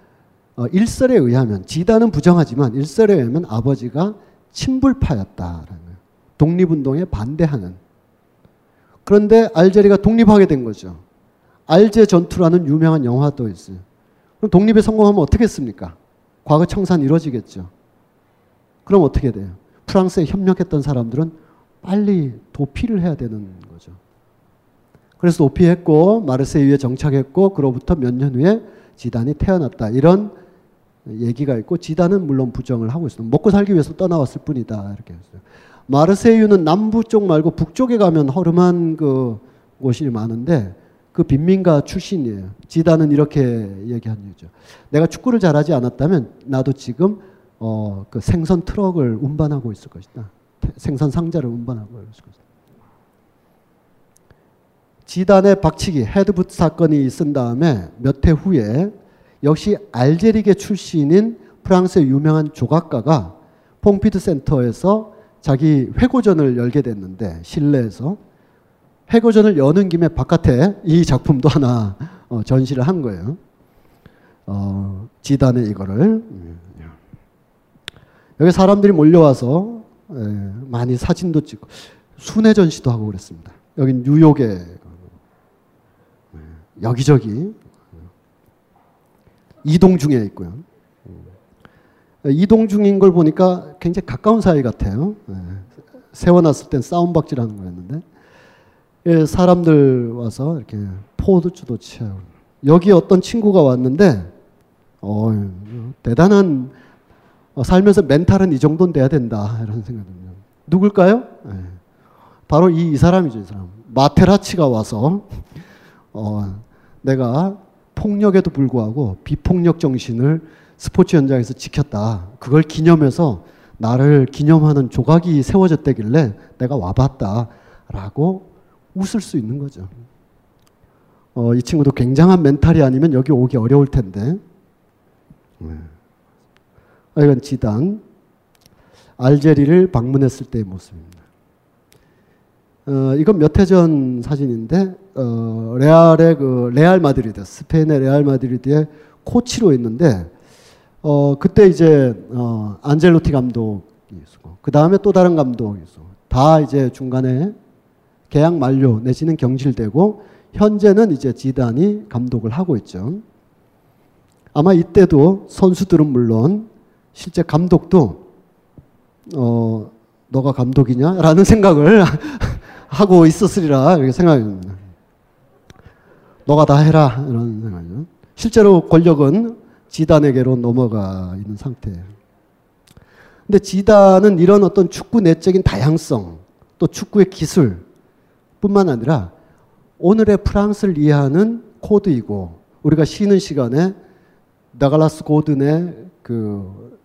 어, 일설에 의하면 지단은 부정하지만 일설에 의하면 아버지가 친불파였다라는 거예요. 독립운동에 반대하는. 그런데 알제리가 독립하게 된 거죠. 알제 전투라는 유명한 영화도 있어요. 그럼 독립에 성공하면 어떻게 했습니까? 과거 청산 이루어지겠죠. 그럼 어떻게 돼요? 프랑스에 협력했던 사람들은 빨리 도피를 해야 되는 거죠. 그래서 도피했고 마르세유에 정착했고 그로부터 몇 년 후에 지단이 태어났다. 이런 얘기가 있고 지단은 물론 부정을 하고 있습니다. 먹고 살기 위해서 떠나왔을 뿐이다. 이렇게 했어요. 마르세유는 남부 쪽 말고 북쪽에 가면 허름한 그 곳이 많은데 그 빈민가 출신이에요. 지단은 이렇게 얘기한 거죠. 내가 축구를 잘하지 않았다면 나도 지금 어, 그 생선 트럭을 운반하고 있을 것이다. 생산 상자를 운반하고 그러시고. 지단의 박치기 헤드붓 사건이 있은 다음에 몇 해 후에 역시 알제리계 출신인 프랑스의 유명한 조각가가 퐁피드 센터에서 자기 회고전을 열게 됐는데 실내에서 회고전을 여는 김에 바깥에 이 작품도 하나 어, 전시를 한 거예요. 어, 지단의 이거를 여기 사람들이 몰려와서 예, 많이 사진도 찍고 순회 전시도 하고 그랬습니다. 여기 뉴욕에 예, 여기저기 이동 중에 있고요. 이동 중인 걸 보니까 굉장히 가까운 사이 같아요. 예, 세워놨을 땐 싸움박질하는 거였는데 예, 사람들 와서 이렇게 포도주도 취하고 여기 어떤 친구가 왔는데 어, 대단한 어, 살면서 멘탈은 이 정도는 돼야 된다 이런 생각입니다. 누굴까요? 예, 바로 이, 이 사람이죠. 이 사람. 마테라치가 와서 어, 내가 폭력에도 불구하고 비폭력 정신을 스포츠 현장에서 지켰다. 그걸 기념해서 나를 기념하는 조각이 세워졌다길래 내가 와봤다라고 웃을 수 있는 거죠. 어, 이 친구도 굉장한 멘탈이 아니면 여기 오기 어려울 텐데. 네. 이건 지단 알제리를 방문했을 때의 모습입니다. 어, 이건 몇 해 전 사진인데 어, 레알의 그 레알 마드리드 스페인의 레알 마드리드의 코치로 있는데 어, 그때 이제 어, 안첼로티 감독이 있고 그 다음에 또 다른 감독이 있고 다 이제 중간에 계약 만료 내지는 경질되고 현재는 이제 지단이 감독을 하고 있죠. 아마 이때도 선수들은 물론 실제 감독도 어 너가 감독이냐라는 생각을 하고 있었으리라 이렇게 생각합니다. 너가 다 해라 이런. 실제로 권력은 지단에게로 넘어가 있는 상태예요. 근데 지단은 이런 어떤 축구 내적인 다양성 또 축구의 기술 뿐만 아니라 오늘의 프랑스를 이해하는 코드이고 우리가 쉬는 시간에 나갈라스 고든의 그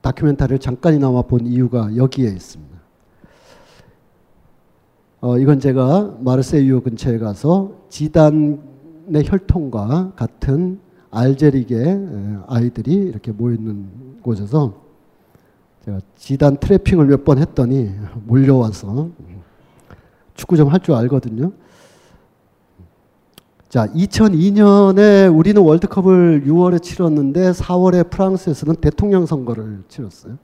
다큐멘터리를 잠깐이나마 본 이유가 여기에 있습니다. 어, 이건 제가 마르세유 근처에 가서 지단 의 혈통과 같은 알제리계 아이들이 이렇게 모여 있는 곳에서 제가 지단 트래핑을 몇 번 했더니 몰려와서 축구 좀 할 줄 알거든요. 자, 2002년에 우리는 월드컵을 6월에 치렀는데 4월에 프랑스에서는 대통령 선거를 치렀어요.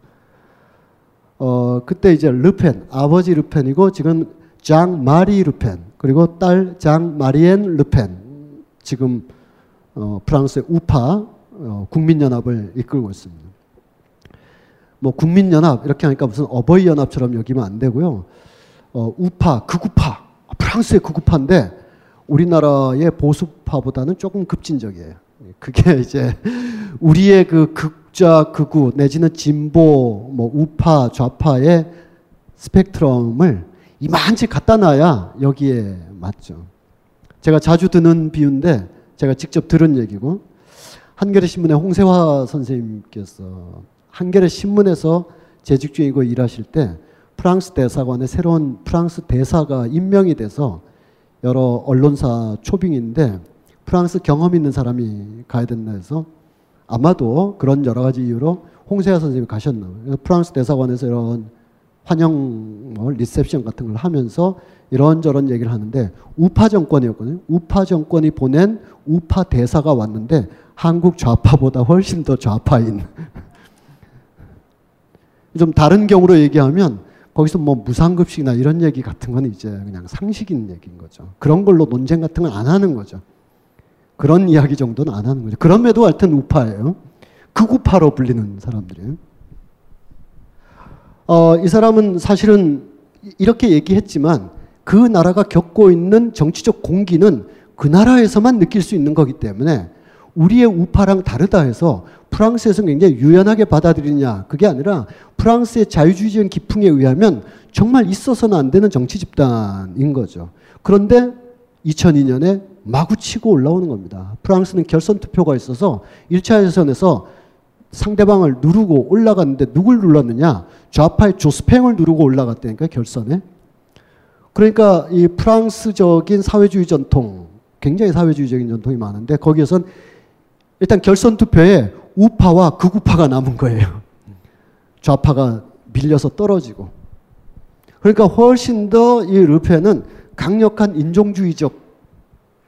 어, 그때 이제 르펜, 아버지 르펜이고 지금 장 마리 르펜, 그리고 딸 장 마리엔 르펜, 지금 어, 프랑스의 우파 어, 국민연합을 이끌고 있습니다. 뭐 국민연합 이렇게 하니까 무슨 어버이연합처럼 여기면 안 되고요. 어, 우파, 극우파, 프랑스의 극우파인데 우리나라의 보수파보다는 조금 급진적이에요. 그게 이제 우리의 그 극좌, 극우 내지는 진보, 뭐 우파, 좌파의 스펙트럼을 이만치 갖다 놔야 여기에 맞죠. 제가 자주 드는 비유인데 제가 직접 들은 얘기고 한겨레 신문의 홍세화 선생님께서 한겨레 신문에서 재직 중이고 일하실 때 프랑스 대사관에 새로운 프랑스 대사가 임명이 돼서 여러 언론사 초빙인데 프랑스 경험 있는 사람이 가야 된다 해서 아마도 그런 여러 가지 이유로 홍세아 선생님이 가셨나 봐요. 프랑스 대사관에서 이런 환영 뭐 리셉션 같은 걸 하면서 이런저런 얘기를 하는데 우파 정권이었거든요. 우파 정권이 보낸 우파 대사가 왔는데 한국 좌파보다 훨씬 더 좌파인 좀 다른 경우로 얘기하면 거기서 뭐 무상급식이나 이런 얘기 같은 건 이제 그냥 상식인 얘기인 거죠. 그런 걸로 논쟁 같은 건 안 하는 거죠. 그런 이야기 정도는 안 하는 거죠. 그럼에도 하여튼 우파예요. 극우파로 불리는 사람들이에요. 어, 이 사람은 사실은 이렇게 얘기했지만 그 나라가 겪고 있는 정치적 공기는 그 나라에서만 느낄 수 있는 거기 때문에 우리의 우파랑 다르다 해서 프랑스에서 굉장히 유연하게 받아들이냐 그게 아니라 프랑스의 자유주의적인 기풍에 의하면 정말 있어서는 안 되는 정치 집단인 거죠. 그런데 2002년에 마구 치고 올라오는 겁니다. 프랑스는 결선 투표가 있어서 1차 예선에서 상대방을 누르고 올라갔는데 누굴 눌렀느냐? 좌파의 조스팽을 누르고 올라갔다니까 결선에. 그러니까 이 프랑스적인 사회주의 전통, 굉장히 사회주의적인 전통이 많은데 거기에선 일단 결선 투표에 우파와 극우파가 남은 거예요. 좌파가 밀려서 떨어지고. 그러니까 훨씬 더 이 르페는 강력한 인종주의적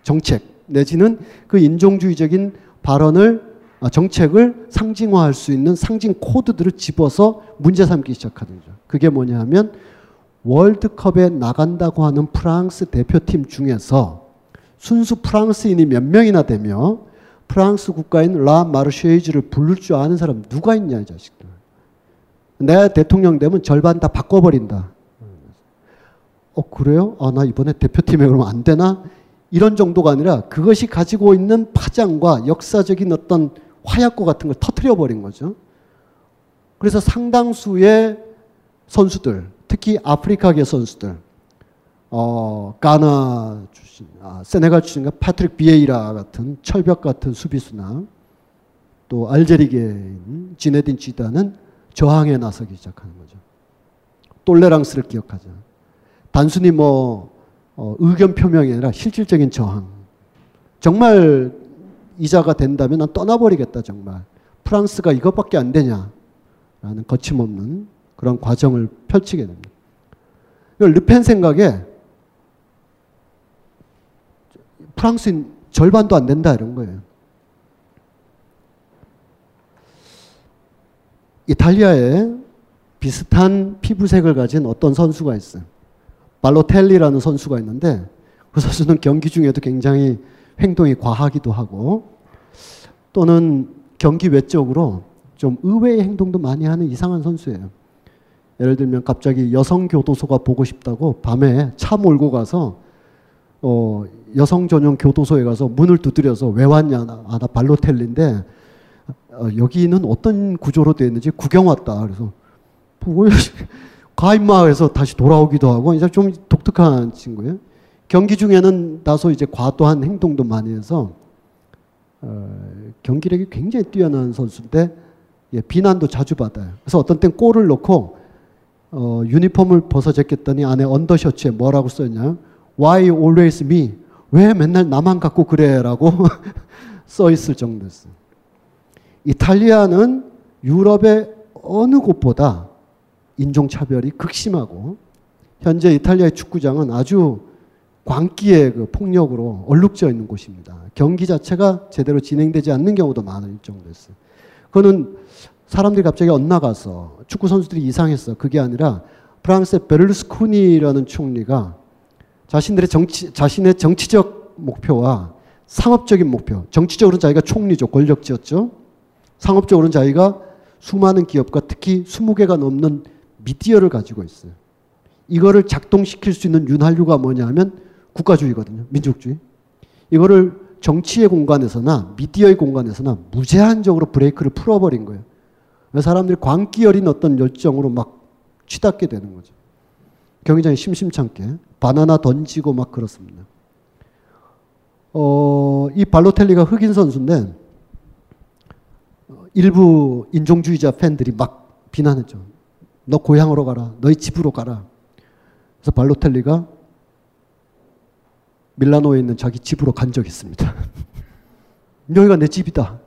정책 내지는 그 인종주의적인 발언을 아, 정책을 상징화할 수 있는 상징 코드들을 집어서 문제 삼기 시작하는 거죠. 그게 뭐냐 하면 월드컵에 나간다고 하는 프랑스 대표팀 중에서 순수 프랑스인이 몇 명이나 되며 프랑스 국가인 라 마르쉐이즈를 부를 줄 아는 사람 누가 있냐 이 자식들. 내가 대통령 되면 절반 다 바꿔버린다. 어 그래요? 아나 이번에 대표팀에 그러면 안 되나? 이런 정도가 아니라 그것이 가지고 있는 파장과 역사적인 어떤 화약고 같은 걸 터트려 버린 거죠. 그래서 상당수의 선수들, 특히 아프리카계 선수들, 어, 가나 출신, 아, 세네갈 출신과 파트릭 비에이라 같은 철벽 같은 수비수나 또 알제리계인 지네딘 지단은 저항에 나서기 시작하는 거죠. 똘레랑스를 기억하자. 단순히 뭐 어, 의견 표명이 아니라 실질적인 저항. 정말 이자가 된다면 난 떠나버리겠다 정말. 프랑스가 이것밖에 안 되냐라는 거침없는 그런 과정을 펼치게 됩니다. 르펜 생각에 프랑스인 절반도 안 된다 이런 거예요. 이탈리아에 비슷한 피부색을 가진 어떤 선수가 있어요. 발로텔리라는 선수가 있는데 그 선수는 경기 중에도 굉장히 행동이 과하기도 하고 또는 경기 외적으로 좀 의외의 행동도 많이 하는 이상한 선수예요. 예를 들면 갑자기 여성 교도소가 보고 싶다고 밤에 차 몰고 가서 어 여성 전용 교도소에 가서 문을 두드려서 왜 왔냐 아, 나 발로텔리인데 어, 여기는 어떤 구조로 되어 있는지 구경 왔다 그래서 뭐 가임마에서 다시 돌아오기도 하고 이제 좀 독특한 친구예요. 경기 중에는 다소 이제 과도한 행동도 많이 해서 어, 경기력이 굉장히 뛰어난 선수인데 예, 비난도 자주 받아요. 그래서 어떤 땐 골을 넣고 어, 유니폼을 벗어 제꼈더니 안에 언더셔츠에 뭐라고 써있냐 Why always me? 왜 맨날 나만 갖고 그래라고 써 있을 정도였어요. 이탈리아는 유럽의 어느 곳보다 인종차별이 극심하고 현재 이탈리아의 축구장은 아주 광기의 그 폭력으로 얼룩져 있는 곳입니다. 경기 자체가 제대로 진행되지 않는 경우도 많을 정도였어요. 그거는 사람들이 갑자기 엇나가서 축구 선수들이 이상했어. 그게 아니라 프랑스의 베를루스코니라는 총리가 자신들의 정치, 자신의 정치적 목표와 상업적인 목표, 정치적으로는 자기가 총리죠. 권력지였죠. 상업적으로는 자기가 수많은 기업과 특히 20개가 넘는 미디어를 가지고 있어요. 이거를 작동시킬 수 있는 윤활유가 뭐냐 하면 국가주의거든요. 민족주의. 이거를 정치의 공간에서나 미디어의 공간에서나 무제한적으로 브레이크를 풀어버린 거예요. 사람들이 광기 어린 어떤 열정으로 막 치닫게 되는 거죠. 경기장에 심심찮게 바나나 던지고 막 그렇습니다. 어, 이 발로텔리가 흑인 선수인데 일부 인종주의자 팬들이 막 비난했죠. 너 고향으로 가라. 너희 집으로 가라. 그래서 발로텔리가 밀라노에 있는 자기 집으로 간 적이 있습니다. 여기가 내 집이다.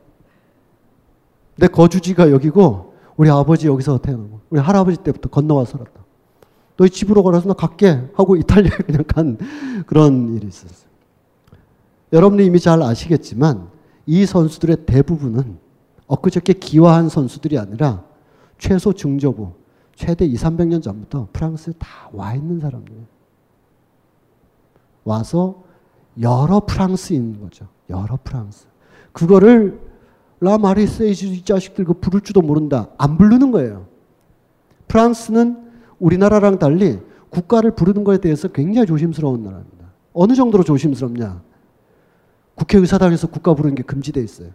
내 거주지가 여기고 우리 아버지 여기서 태어나고 우리 할아버지 때부터 건너와 살았다. 너희 집으로 가라서 나 갈게 하고 이탈리아에 그냥 간 그런 일이 있었어요. 여러분이 이미 잘 아시겠지만 이 선수들의 대부분은 엊그저께 기화한 선수들이 아니라 최소 중저부 최대 2, 300년 전부터 프랑스에 다 와 있는 사람들이에요. 와서 여러 프랑스인 거죠. 여러 프랑스. 그거를 라마리세이즈 이 자식들 그 부를 줄도 모른다. 안 부르는 거예요. 프랑스는 우리나라랑 달리 국가를 부르는 것에 대해서 굉장히 조심스러운 나라입니다. 어느 정도로 조심스럽냐? 국회의사당에서 국가 부르는 게 금지돼 있어요.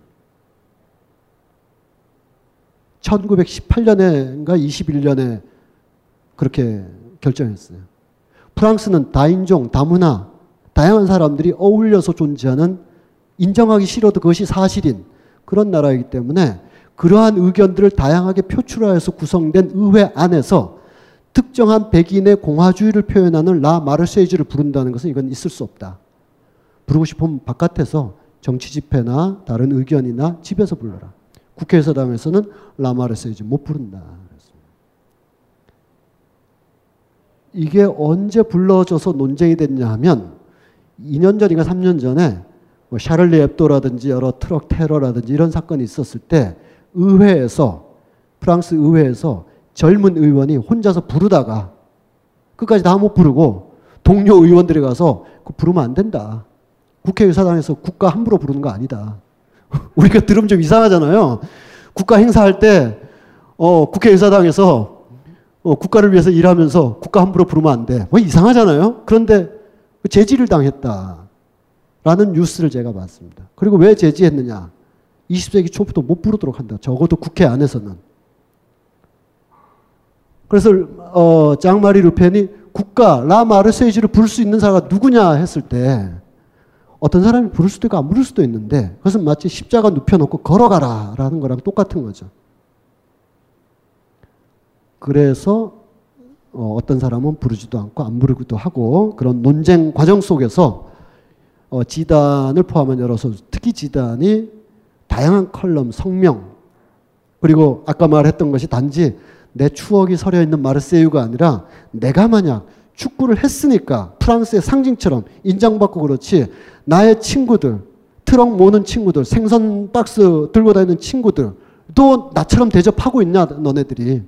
1918년에인가 21년에 그렇게 결정했어요. 프랑스는 다인종, 다문화, 다양한 사람들이 어울려서 존재하는 인정하기 싫어도 그것이 사실인 그런 나라이기 때문에 그러한 의견들을 다양하게 표출하여서 구성된 의회 안에서 특정한 백인의 공화주의를 표현하는 라 마르세이즈를 부른다는 것은 이건 있을 수 없다. 부르고 싶으면 바깥에서 정치 집회나 다른 의견이나 집에서 불러라. 국회의사당에서는 라 마르세이즈 못 부른다. 이게 언제 불러져서 논쟁이 됐냐 하면 2년 전인가 3년 전에 뭐 샤를리 앱도라든지 여러 트럭 테러라든지 이런 사건이 있었을 때 의회에서 프랑스 의회에서 젊은 의원이 혼자서 부르다가 끝까지 다 못 부르고 동료 의원들이 가서 그 부르면 안 된다. 국회의사당에서 국가 함부로 부르는 거 아니다. 우리가 들으면 좀 이상하잖아요. 국가 행사할 때 어, 국회의사당에서 어, 국가를 위해서 일하면서 국가 함부로 부르면 안 돼. 뭐 이상하잖아요. 그런데 제지를 당했다. 라는 뉴스를 제가 봤습니다. 그리고 왜 제지했느냐? 20세기 초부터 못 부르도록 한다. 적어도 국회 안에서는. 그래서 어, 장마리 르펜이 국가 라 마르세이지를 부를 수 있는 사람가 누구냐 했을 때 어떤 사람이 부를 수도 있고 안 부를 수도 있는데 그것은 마치 십자가 눕혀놓고 걸어가라 라는 거랑 똑같은 거죠. 그래서 어, 어떤 사람은 부르지도 않고 안 부르기도 하고 그런 논쟁 과정 속에서 어, 지단을 포함한 여러 선수, 특히 지단이 다양한 컬럼, 성명 그리고 아까 말했던 것이 단지 내 추억이 서려 있는 마르세유가 아니라 내가 만약 축구를 했으니까 프랑스의 상징처럼 인정받고 그렇지 나의 친구들 트럭 모는 친구들 생선 박스 들고 다니는 친구들 또 나처럼 대접하고 있냐 너네들이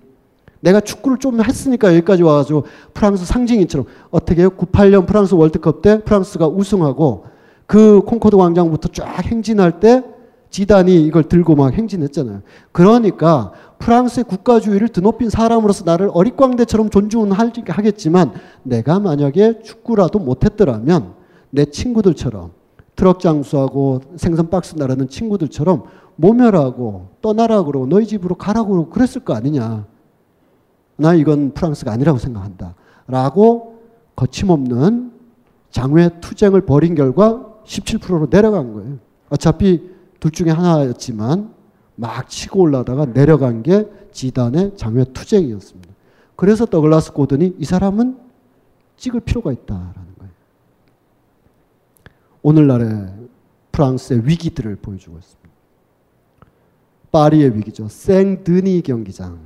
내가 축구를 좀 했으니까 여기까지 와가지고 프랑스 상징인처럼 어떻게 해요? 98년 프랑스 월드컵 때 프랑스가 우승하고 그 콩코드 광장부터 쫙 행진할 때 지단이 이걸 들고 막 행진했잖아요. 그러니까 프랑스의 국가주의를 드높인 사람으로서 나를 어릿광대처럼 존중은 하겠지만 내가 만약에 축구라도 못했더라면 내 친구들처럼 트럭 장수하고 생선 박스 나르는 친구들처럼 모멸하고 떠나라 그러고 너희 집으로 가라고 그러고 그랬을 거 아니냐. 나 이건 프랑스가 아니라고 생각한다. 라고 거침없는 장외 투쟁을 벌인 결과 17%로 내려간 거예요. 어차피 둘 중에 하나였지만 막 치고 올라다가 내려간 게 지단의 장외 투쟁이었습니다. 그래서 더글라스 고든이 이 사람은 찍을 필요가 있다라는 거예요. 오늘날의 프랑스의 위기들을 보여주고 있습니다. 파리의 위기죠. 생드니 경기장.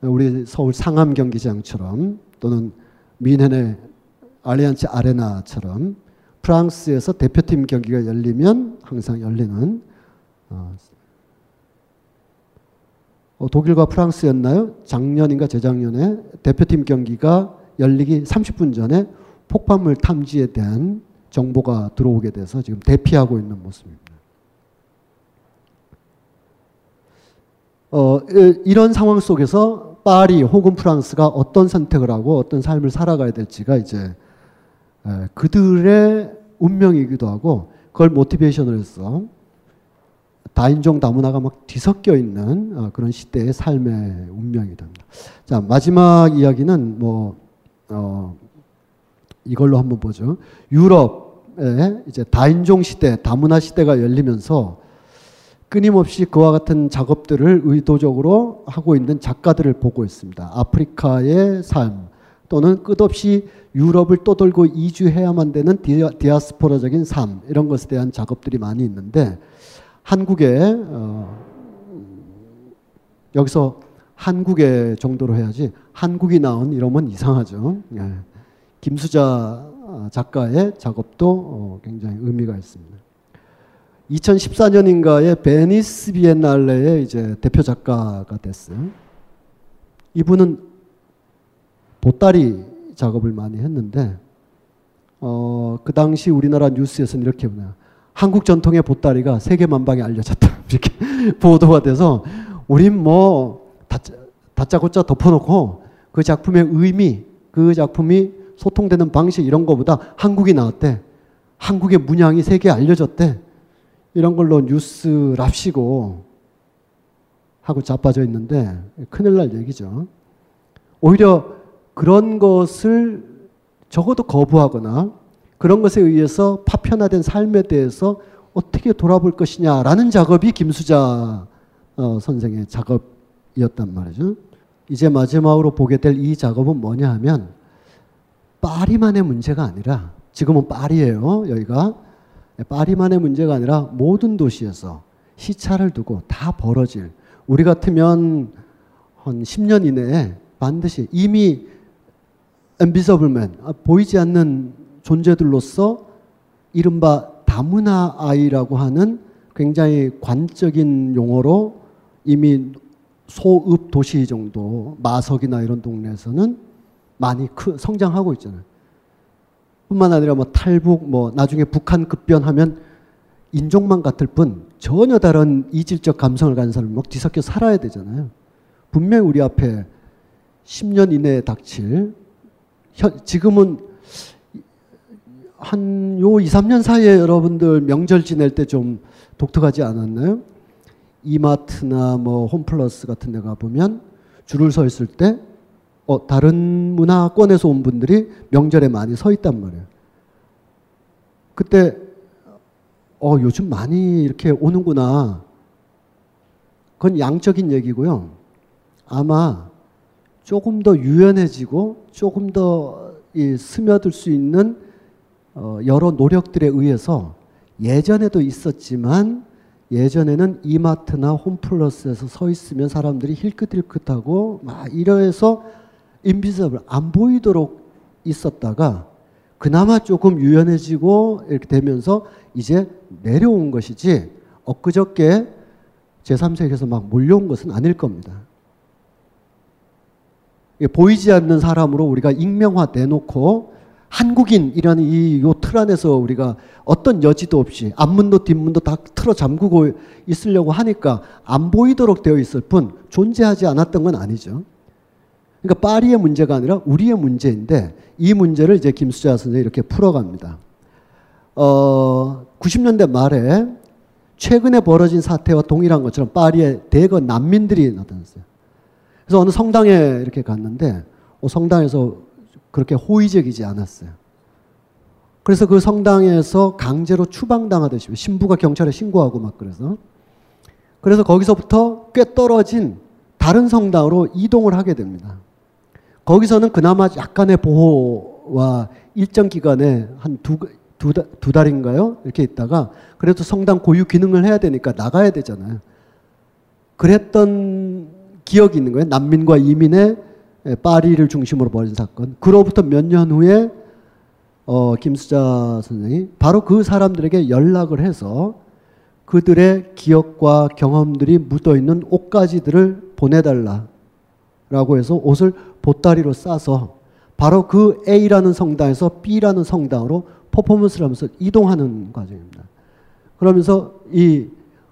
우리 서울 상암 경기장처럼 또는 미넨의 알리안츠 아레나처럼 프랑스에서 대표팀 경기가 열리면 항상 열리는 어, 어 독일과 프랑스였나요? 작년인가 재작년에 대표팀 경기가 열리기 30분 전에 폭발물 탐지에 대한 정보가 들어오게 돼서 지금 대피하고 있는 모습입니다. 어, 이런 상황 속에서 파리 혹은 프랑스가 어떤 선택을 하고 어떤 삶을 살아가야 될지가 이제 그들의 운명이기도 하고 그걸 모티베이션을 해서 다인종 다문화가 막 뒤섞여 있는 어, 그런 시대의 삶의 운명이 됩니다. 자 마지막 이야기는 뭐 어, 이걸로 한번 보죠. 유럽의 이제 다인종 시대, 다문화 시대가 열리면서 끊임없이 그와 같은 작업들을 의도적으로 하고 있는 작가들을 보고 있습니다. 아프리카의 삶 또는 끝없이 유럽을 떠돌고 이주해야만 되는 디아스포라적인 삶 이런 것에 대한 작업들이 많이 있는데 한국에 어, 여기서 한국의 정도로 해야지 한국이 나온 이러면 이상하죠. 예. 김수자 작가의 작업도 어, 굉장히 의미가 있습니다. 2014년인가에 베니스 비엔날레의 이제 대표 작가가 됐어요. 이분은 보따리 작업을 많이 했는데 어, 그 당시 우리나라 뉴스에서는 이렇게 보냐. 한국 전통의 보따리가 세계 만방에 알려졌다. 이렇게 보도가 돼서 우린 뭐 다짜, 다짜고짜 덮어놓고 그 작품의 의미, 그 작품이 소통되는 방식 이런 거보다 한국이 나왔대. 한국의 문양이 세계에 알려졌대. 이런 걸로 뉴스 랍시고 하고 자빠져 있는데 큰일 날 얘기죠. 오히려 그런 것을 적어도 거부하거나 그런 것에 의해서 파편화된 삶에 대해서 어떻게 돌아볼 것이냐라는 작업이 김수자 어, 선생의 작업이었단 말이죠. 이제 마지막으로 보게 될 이 작업은 뭐냐 하면 파리만의 문제가 아니라 지금은 파리예요. 여기가 파리만의 문제가 아니라 모든 도시에서 시차를 두고 다 벌어질 우리 같으면 한 10년 이내에 반드시 이미 엠비서블맨 보이지 않는 존재들로서 이른바 다문화 아이라고 하는 굉장히 관적인 용어로 이미 소읍 도시 정도 마석이나 이런 동네에서는 많이 크, 성장하고 있잖아요. 뿐만 아니라 뭐 탈북 뭐 나중에 북한 급변하면 인종만 같을 뿐 전혀 다른 이질적 감성을 가진 사람이 막 뒤섞여 살아야 되잖아요. 분명히 우리 앞에 10년 이내에 닥칠 현, 지금은 한 요 2, 3년 사이에 여러분들 명절 지낼 때 좀 독특하지 않았나요? 이마트나 뭐 홈플러스 같은 데 가보면 줄을 서 있을 때 어, 다른 문화권에서 온 분들이 명절에 많이 서 있단 말이에요. 그때 어, 요즘 많이 이렇게 오는구나. 그건 양적인 얘기고요. 아마 조금 더 유연해지고 조금 더이 스며들 수 있는 어, 여러 노력들에 의해서 예전에도 있었지만 예전에는 이마트나 홈플러스에서 서 있으면 사람들이 힐끗힐끗하고 막 이러해서 인비서블 안 보이도록 있었다가 그나마 조금 유연해지고 이렇게 되면서 이제 내려온 것이지 엊그저께 제3세계에서 막 몰려온 것은 아닐 겁니다. 보이지 않는 사람으로 우리가 익명화 내놓고 한국인이라는 이 요 틀 안에서 우리가 어떤 여지도 없이 앞문도 뒷문도 다 틀어 잠그고 있으려고 하니까 안 보이도록 되어 있을 뿐 존재하지 않았던 건 아니죠. 그러니까 파리의 문제가 아니라 우리의 문제인데 이 문제를 이제 김수자 선생이 이렇게 풀어갑니다. 어, 90년대 말에 최근에 벌어진 사태와 동일한 것처럼 파리에 대거 난민들이 나타났어요. 그래서 어느 성당에 이렇게 갔는데 어, 성당에서 그렇게 호의적이지 않았어요. 그래서 그 성당에서 강제로 추방당하듯이 신부가 경찰에 신고하고 막 그래서 그래서 거기서부터 꽤 떨어진 다른 성당으로 이동을 하게 됩니다. 거기서는 그나마 약간의 보호와 일정 기간에 한 두, 두, 두 달인가요? 이렇게 있다가 그래도 성당 고유 기능을 해야 되니까 나가야 되잖아요. 그랬던 기억이 있는 거예요. 난민과 이민의 파리를 중심으로 벌인 사건. 그로부터 몇 년 후에 어, 김수자 선생이 바로 그 사람들에게 연락을 해서 그들의 기억과 경험들이 묻어 있는 옷가지들을 보내달라라고 해서 옷을 보따리로 싸서 바로 그 A라는 성당에서 B라는 성당으로 퍼포먼스를 하면서 이동하는 과정입니다. 그러면서 이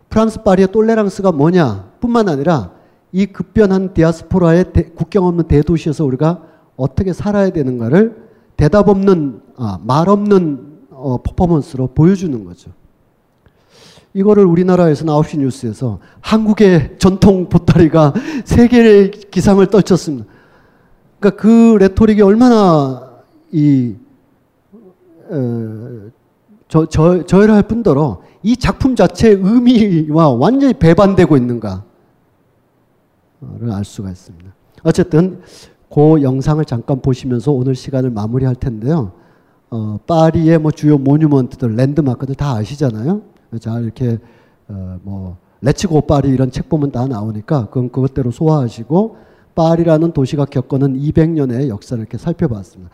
프랑스 파리의 똘레랑스가 뭐냐 뿐만 아니라 이 급변한 디아스포라의 대, 국경 없는 대도시에서 우리가 어떻게 살아야 되는가를 대답 없는 아, 말 없는 어, 퍼포먼스로 보여주는 거죠. 이거를 우리나라에서 9시 뉴스에서 한국의 전통 보따리가 세계의 기상을 떨쳤습니다. 그러니까 그 레토릭이 얼마나 이 어, 저, 저, 저열할 뿐더러 이 작품 자체의 의미와 완전히 배반되고 있는가를 알 수가 있습니다. 어쨌든 그 영상을 잠깐 보시면서 오늘 시간을 마무리할 텐데요. 어, 파리의 뭐 주요 모뉴먼트들, 랜드마크들 다 아시잖아요. 자 이렇게 어, 뭐 레츠고 파리 이런 책 보면 다 나오니까 그건 그것대로 소화하시고 파리라는 도시가 겪은 200년의 역사를 이렇게 살펴봤습니다.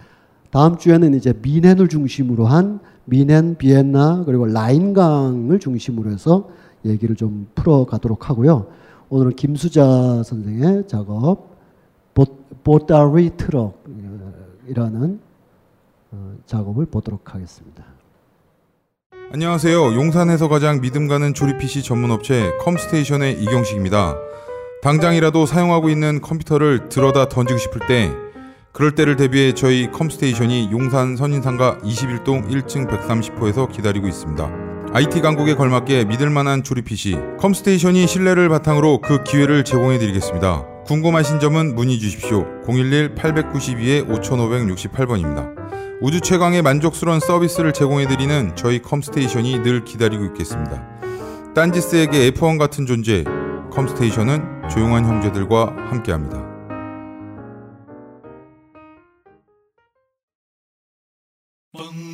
다음 주에는 이제 뮌헨을 중심으로 한 뮌헨, 비엔나 그리고 라인강을 중심으로 해서 얘기를 좀 풀어가도록 하고요. 오늘은 김수자 선생의 작업 보따리 트럭이라는 어, 작업을 보도록 하겠습니다. 안녕하세요. 용산에서 가장 믿음 가는 조립 PC 전문 업체 컴스테이션의 이경식입니다. 당장이라도 사용하고 있는 컴퓨터를 들어다 던지고 싶을 때 그럴 때를 대비해 저희 컴스테이션이 용산 선인상가 21동 1층 130호에서 기다리고 있습니다. IT 강국에 걸맞게 믿을 만한 조립 PC 컴스테이션이 신뢰를 바탕으로 그 기회를 제공해 드리겠습니다. 궁금하신 점은 문의 주십시오. 011-892-5568번입니다. 우주 최강의 만족스러운 서비스를 제공해 드리는 저희 컴스테이션이 늘 기다리고 있겠습니다. 딴지스에게 F1 같은 존재, 컴스테이션은 조용한 형제들과 함께합니다. 벙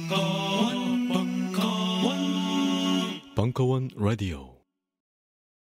커원 라디오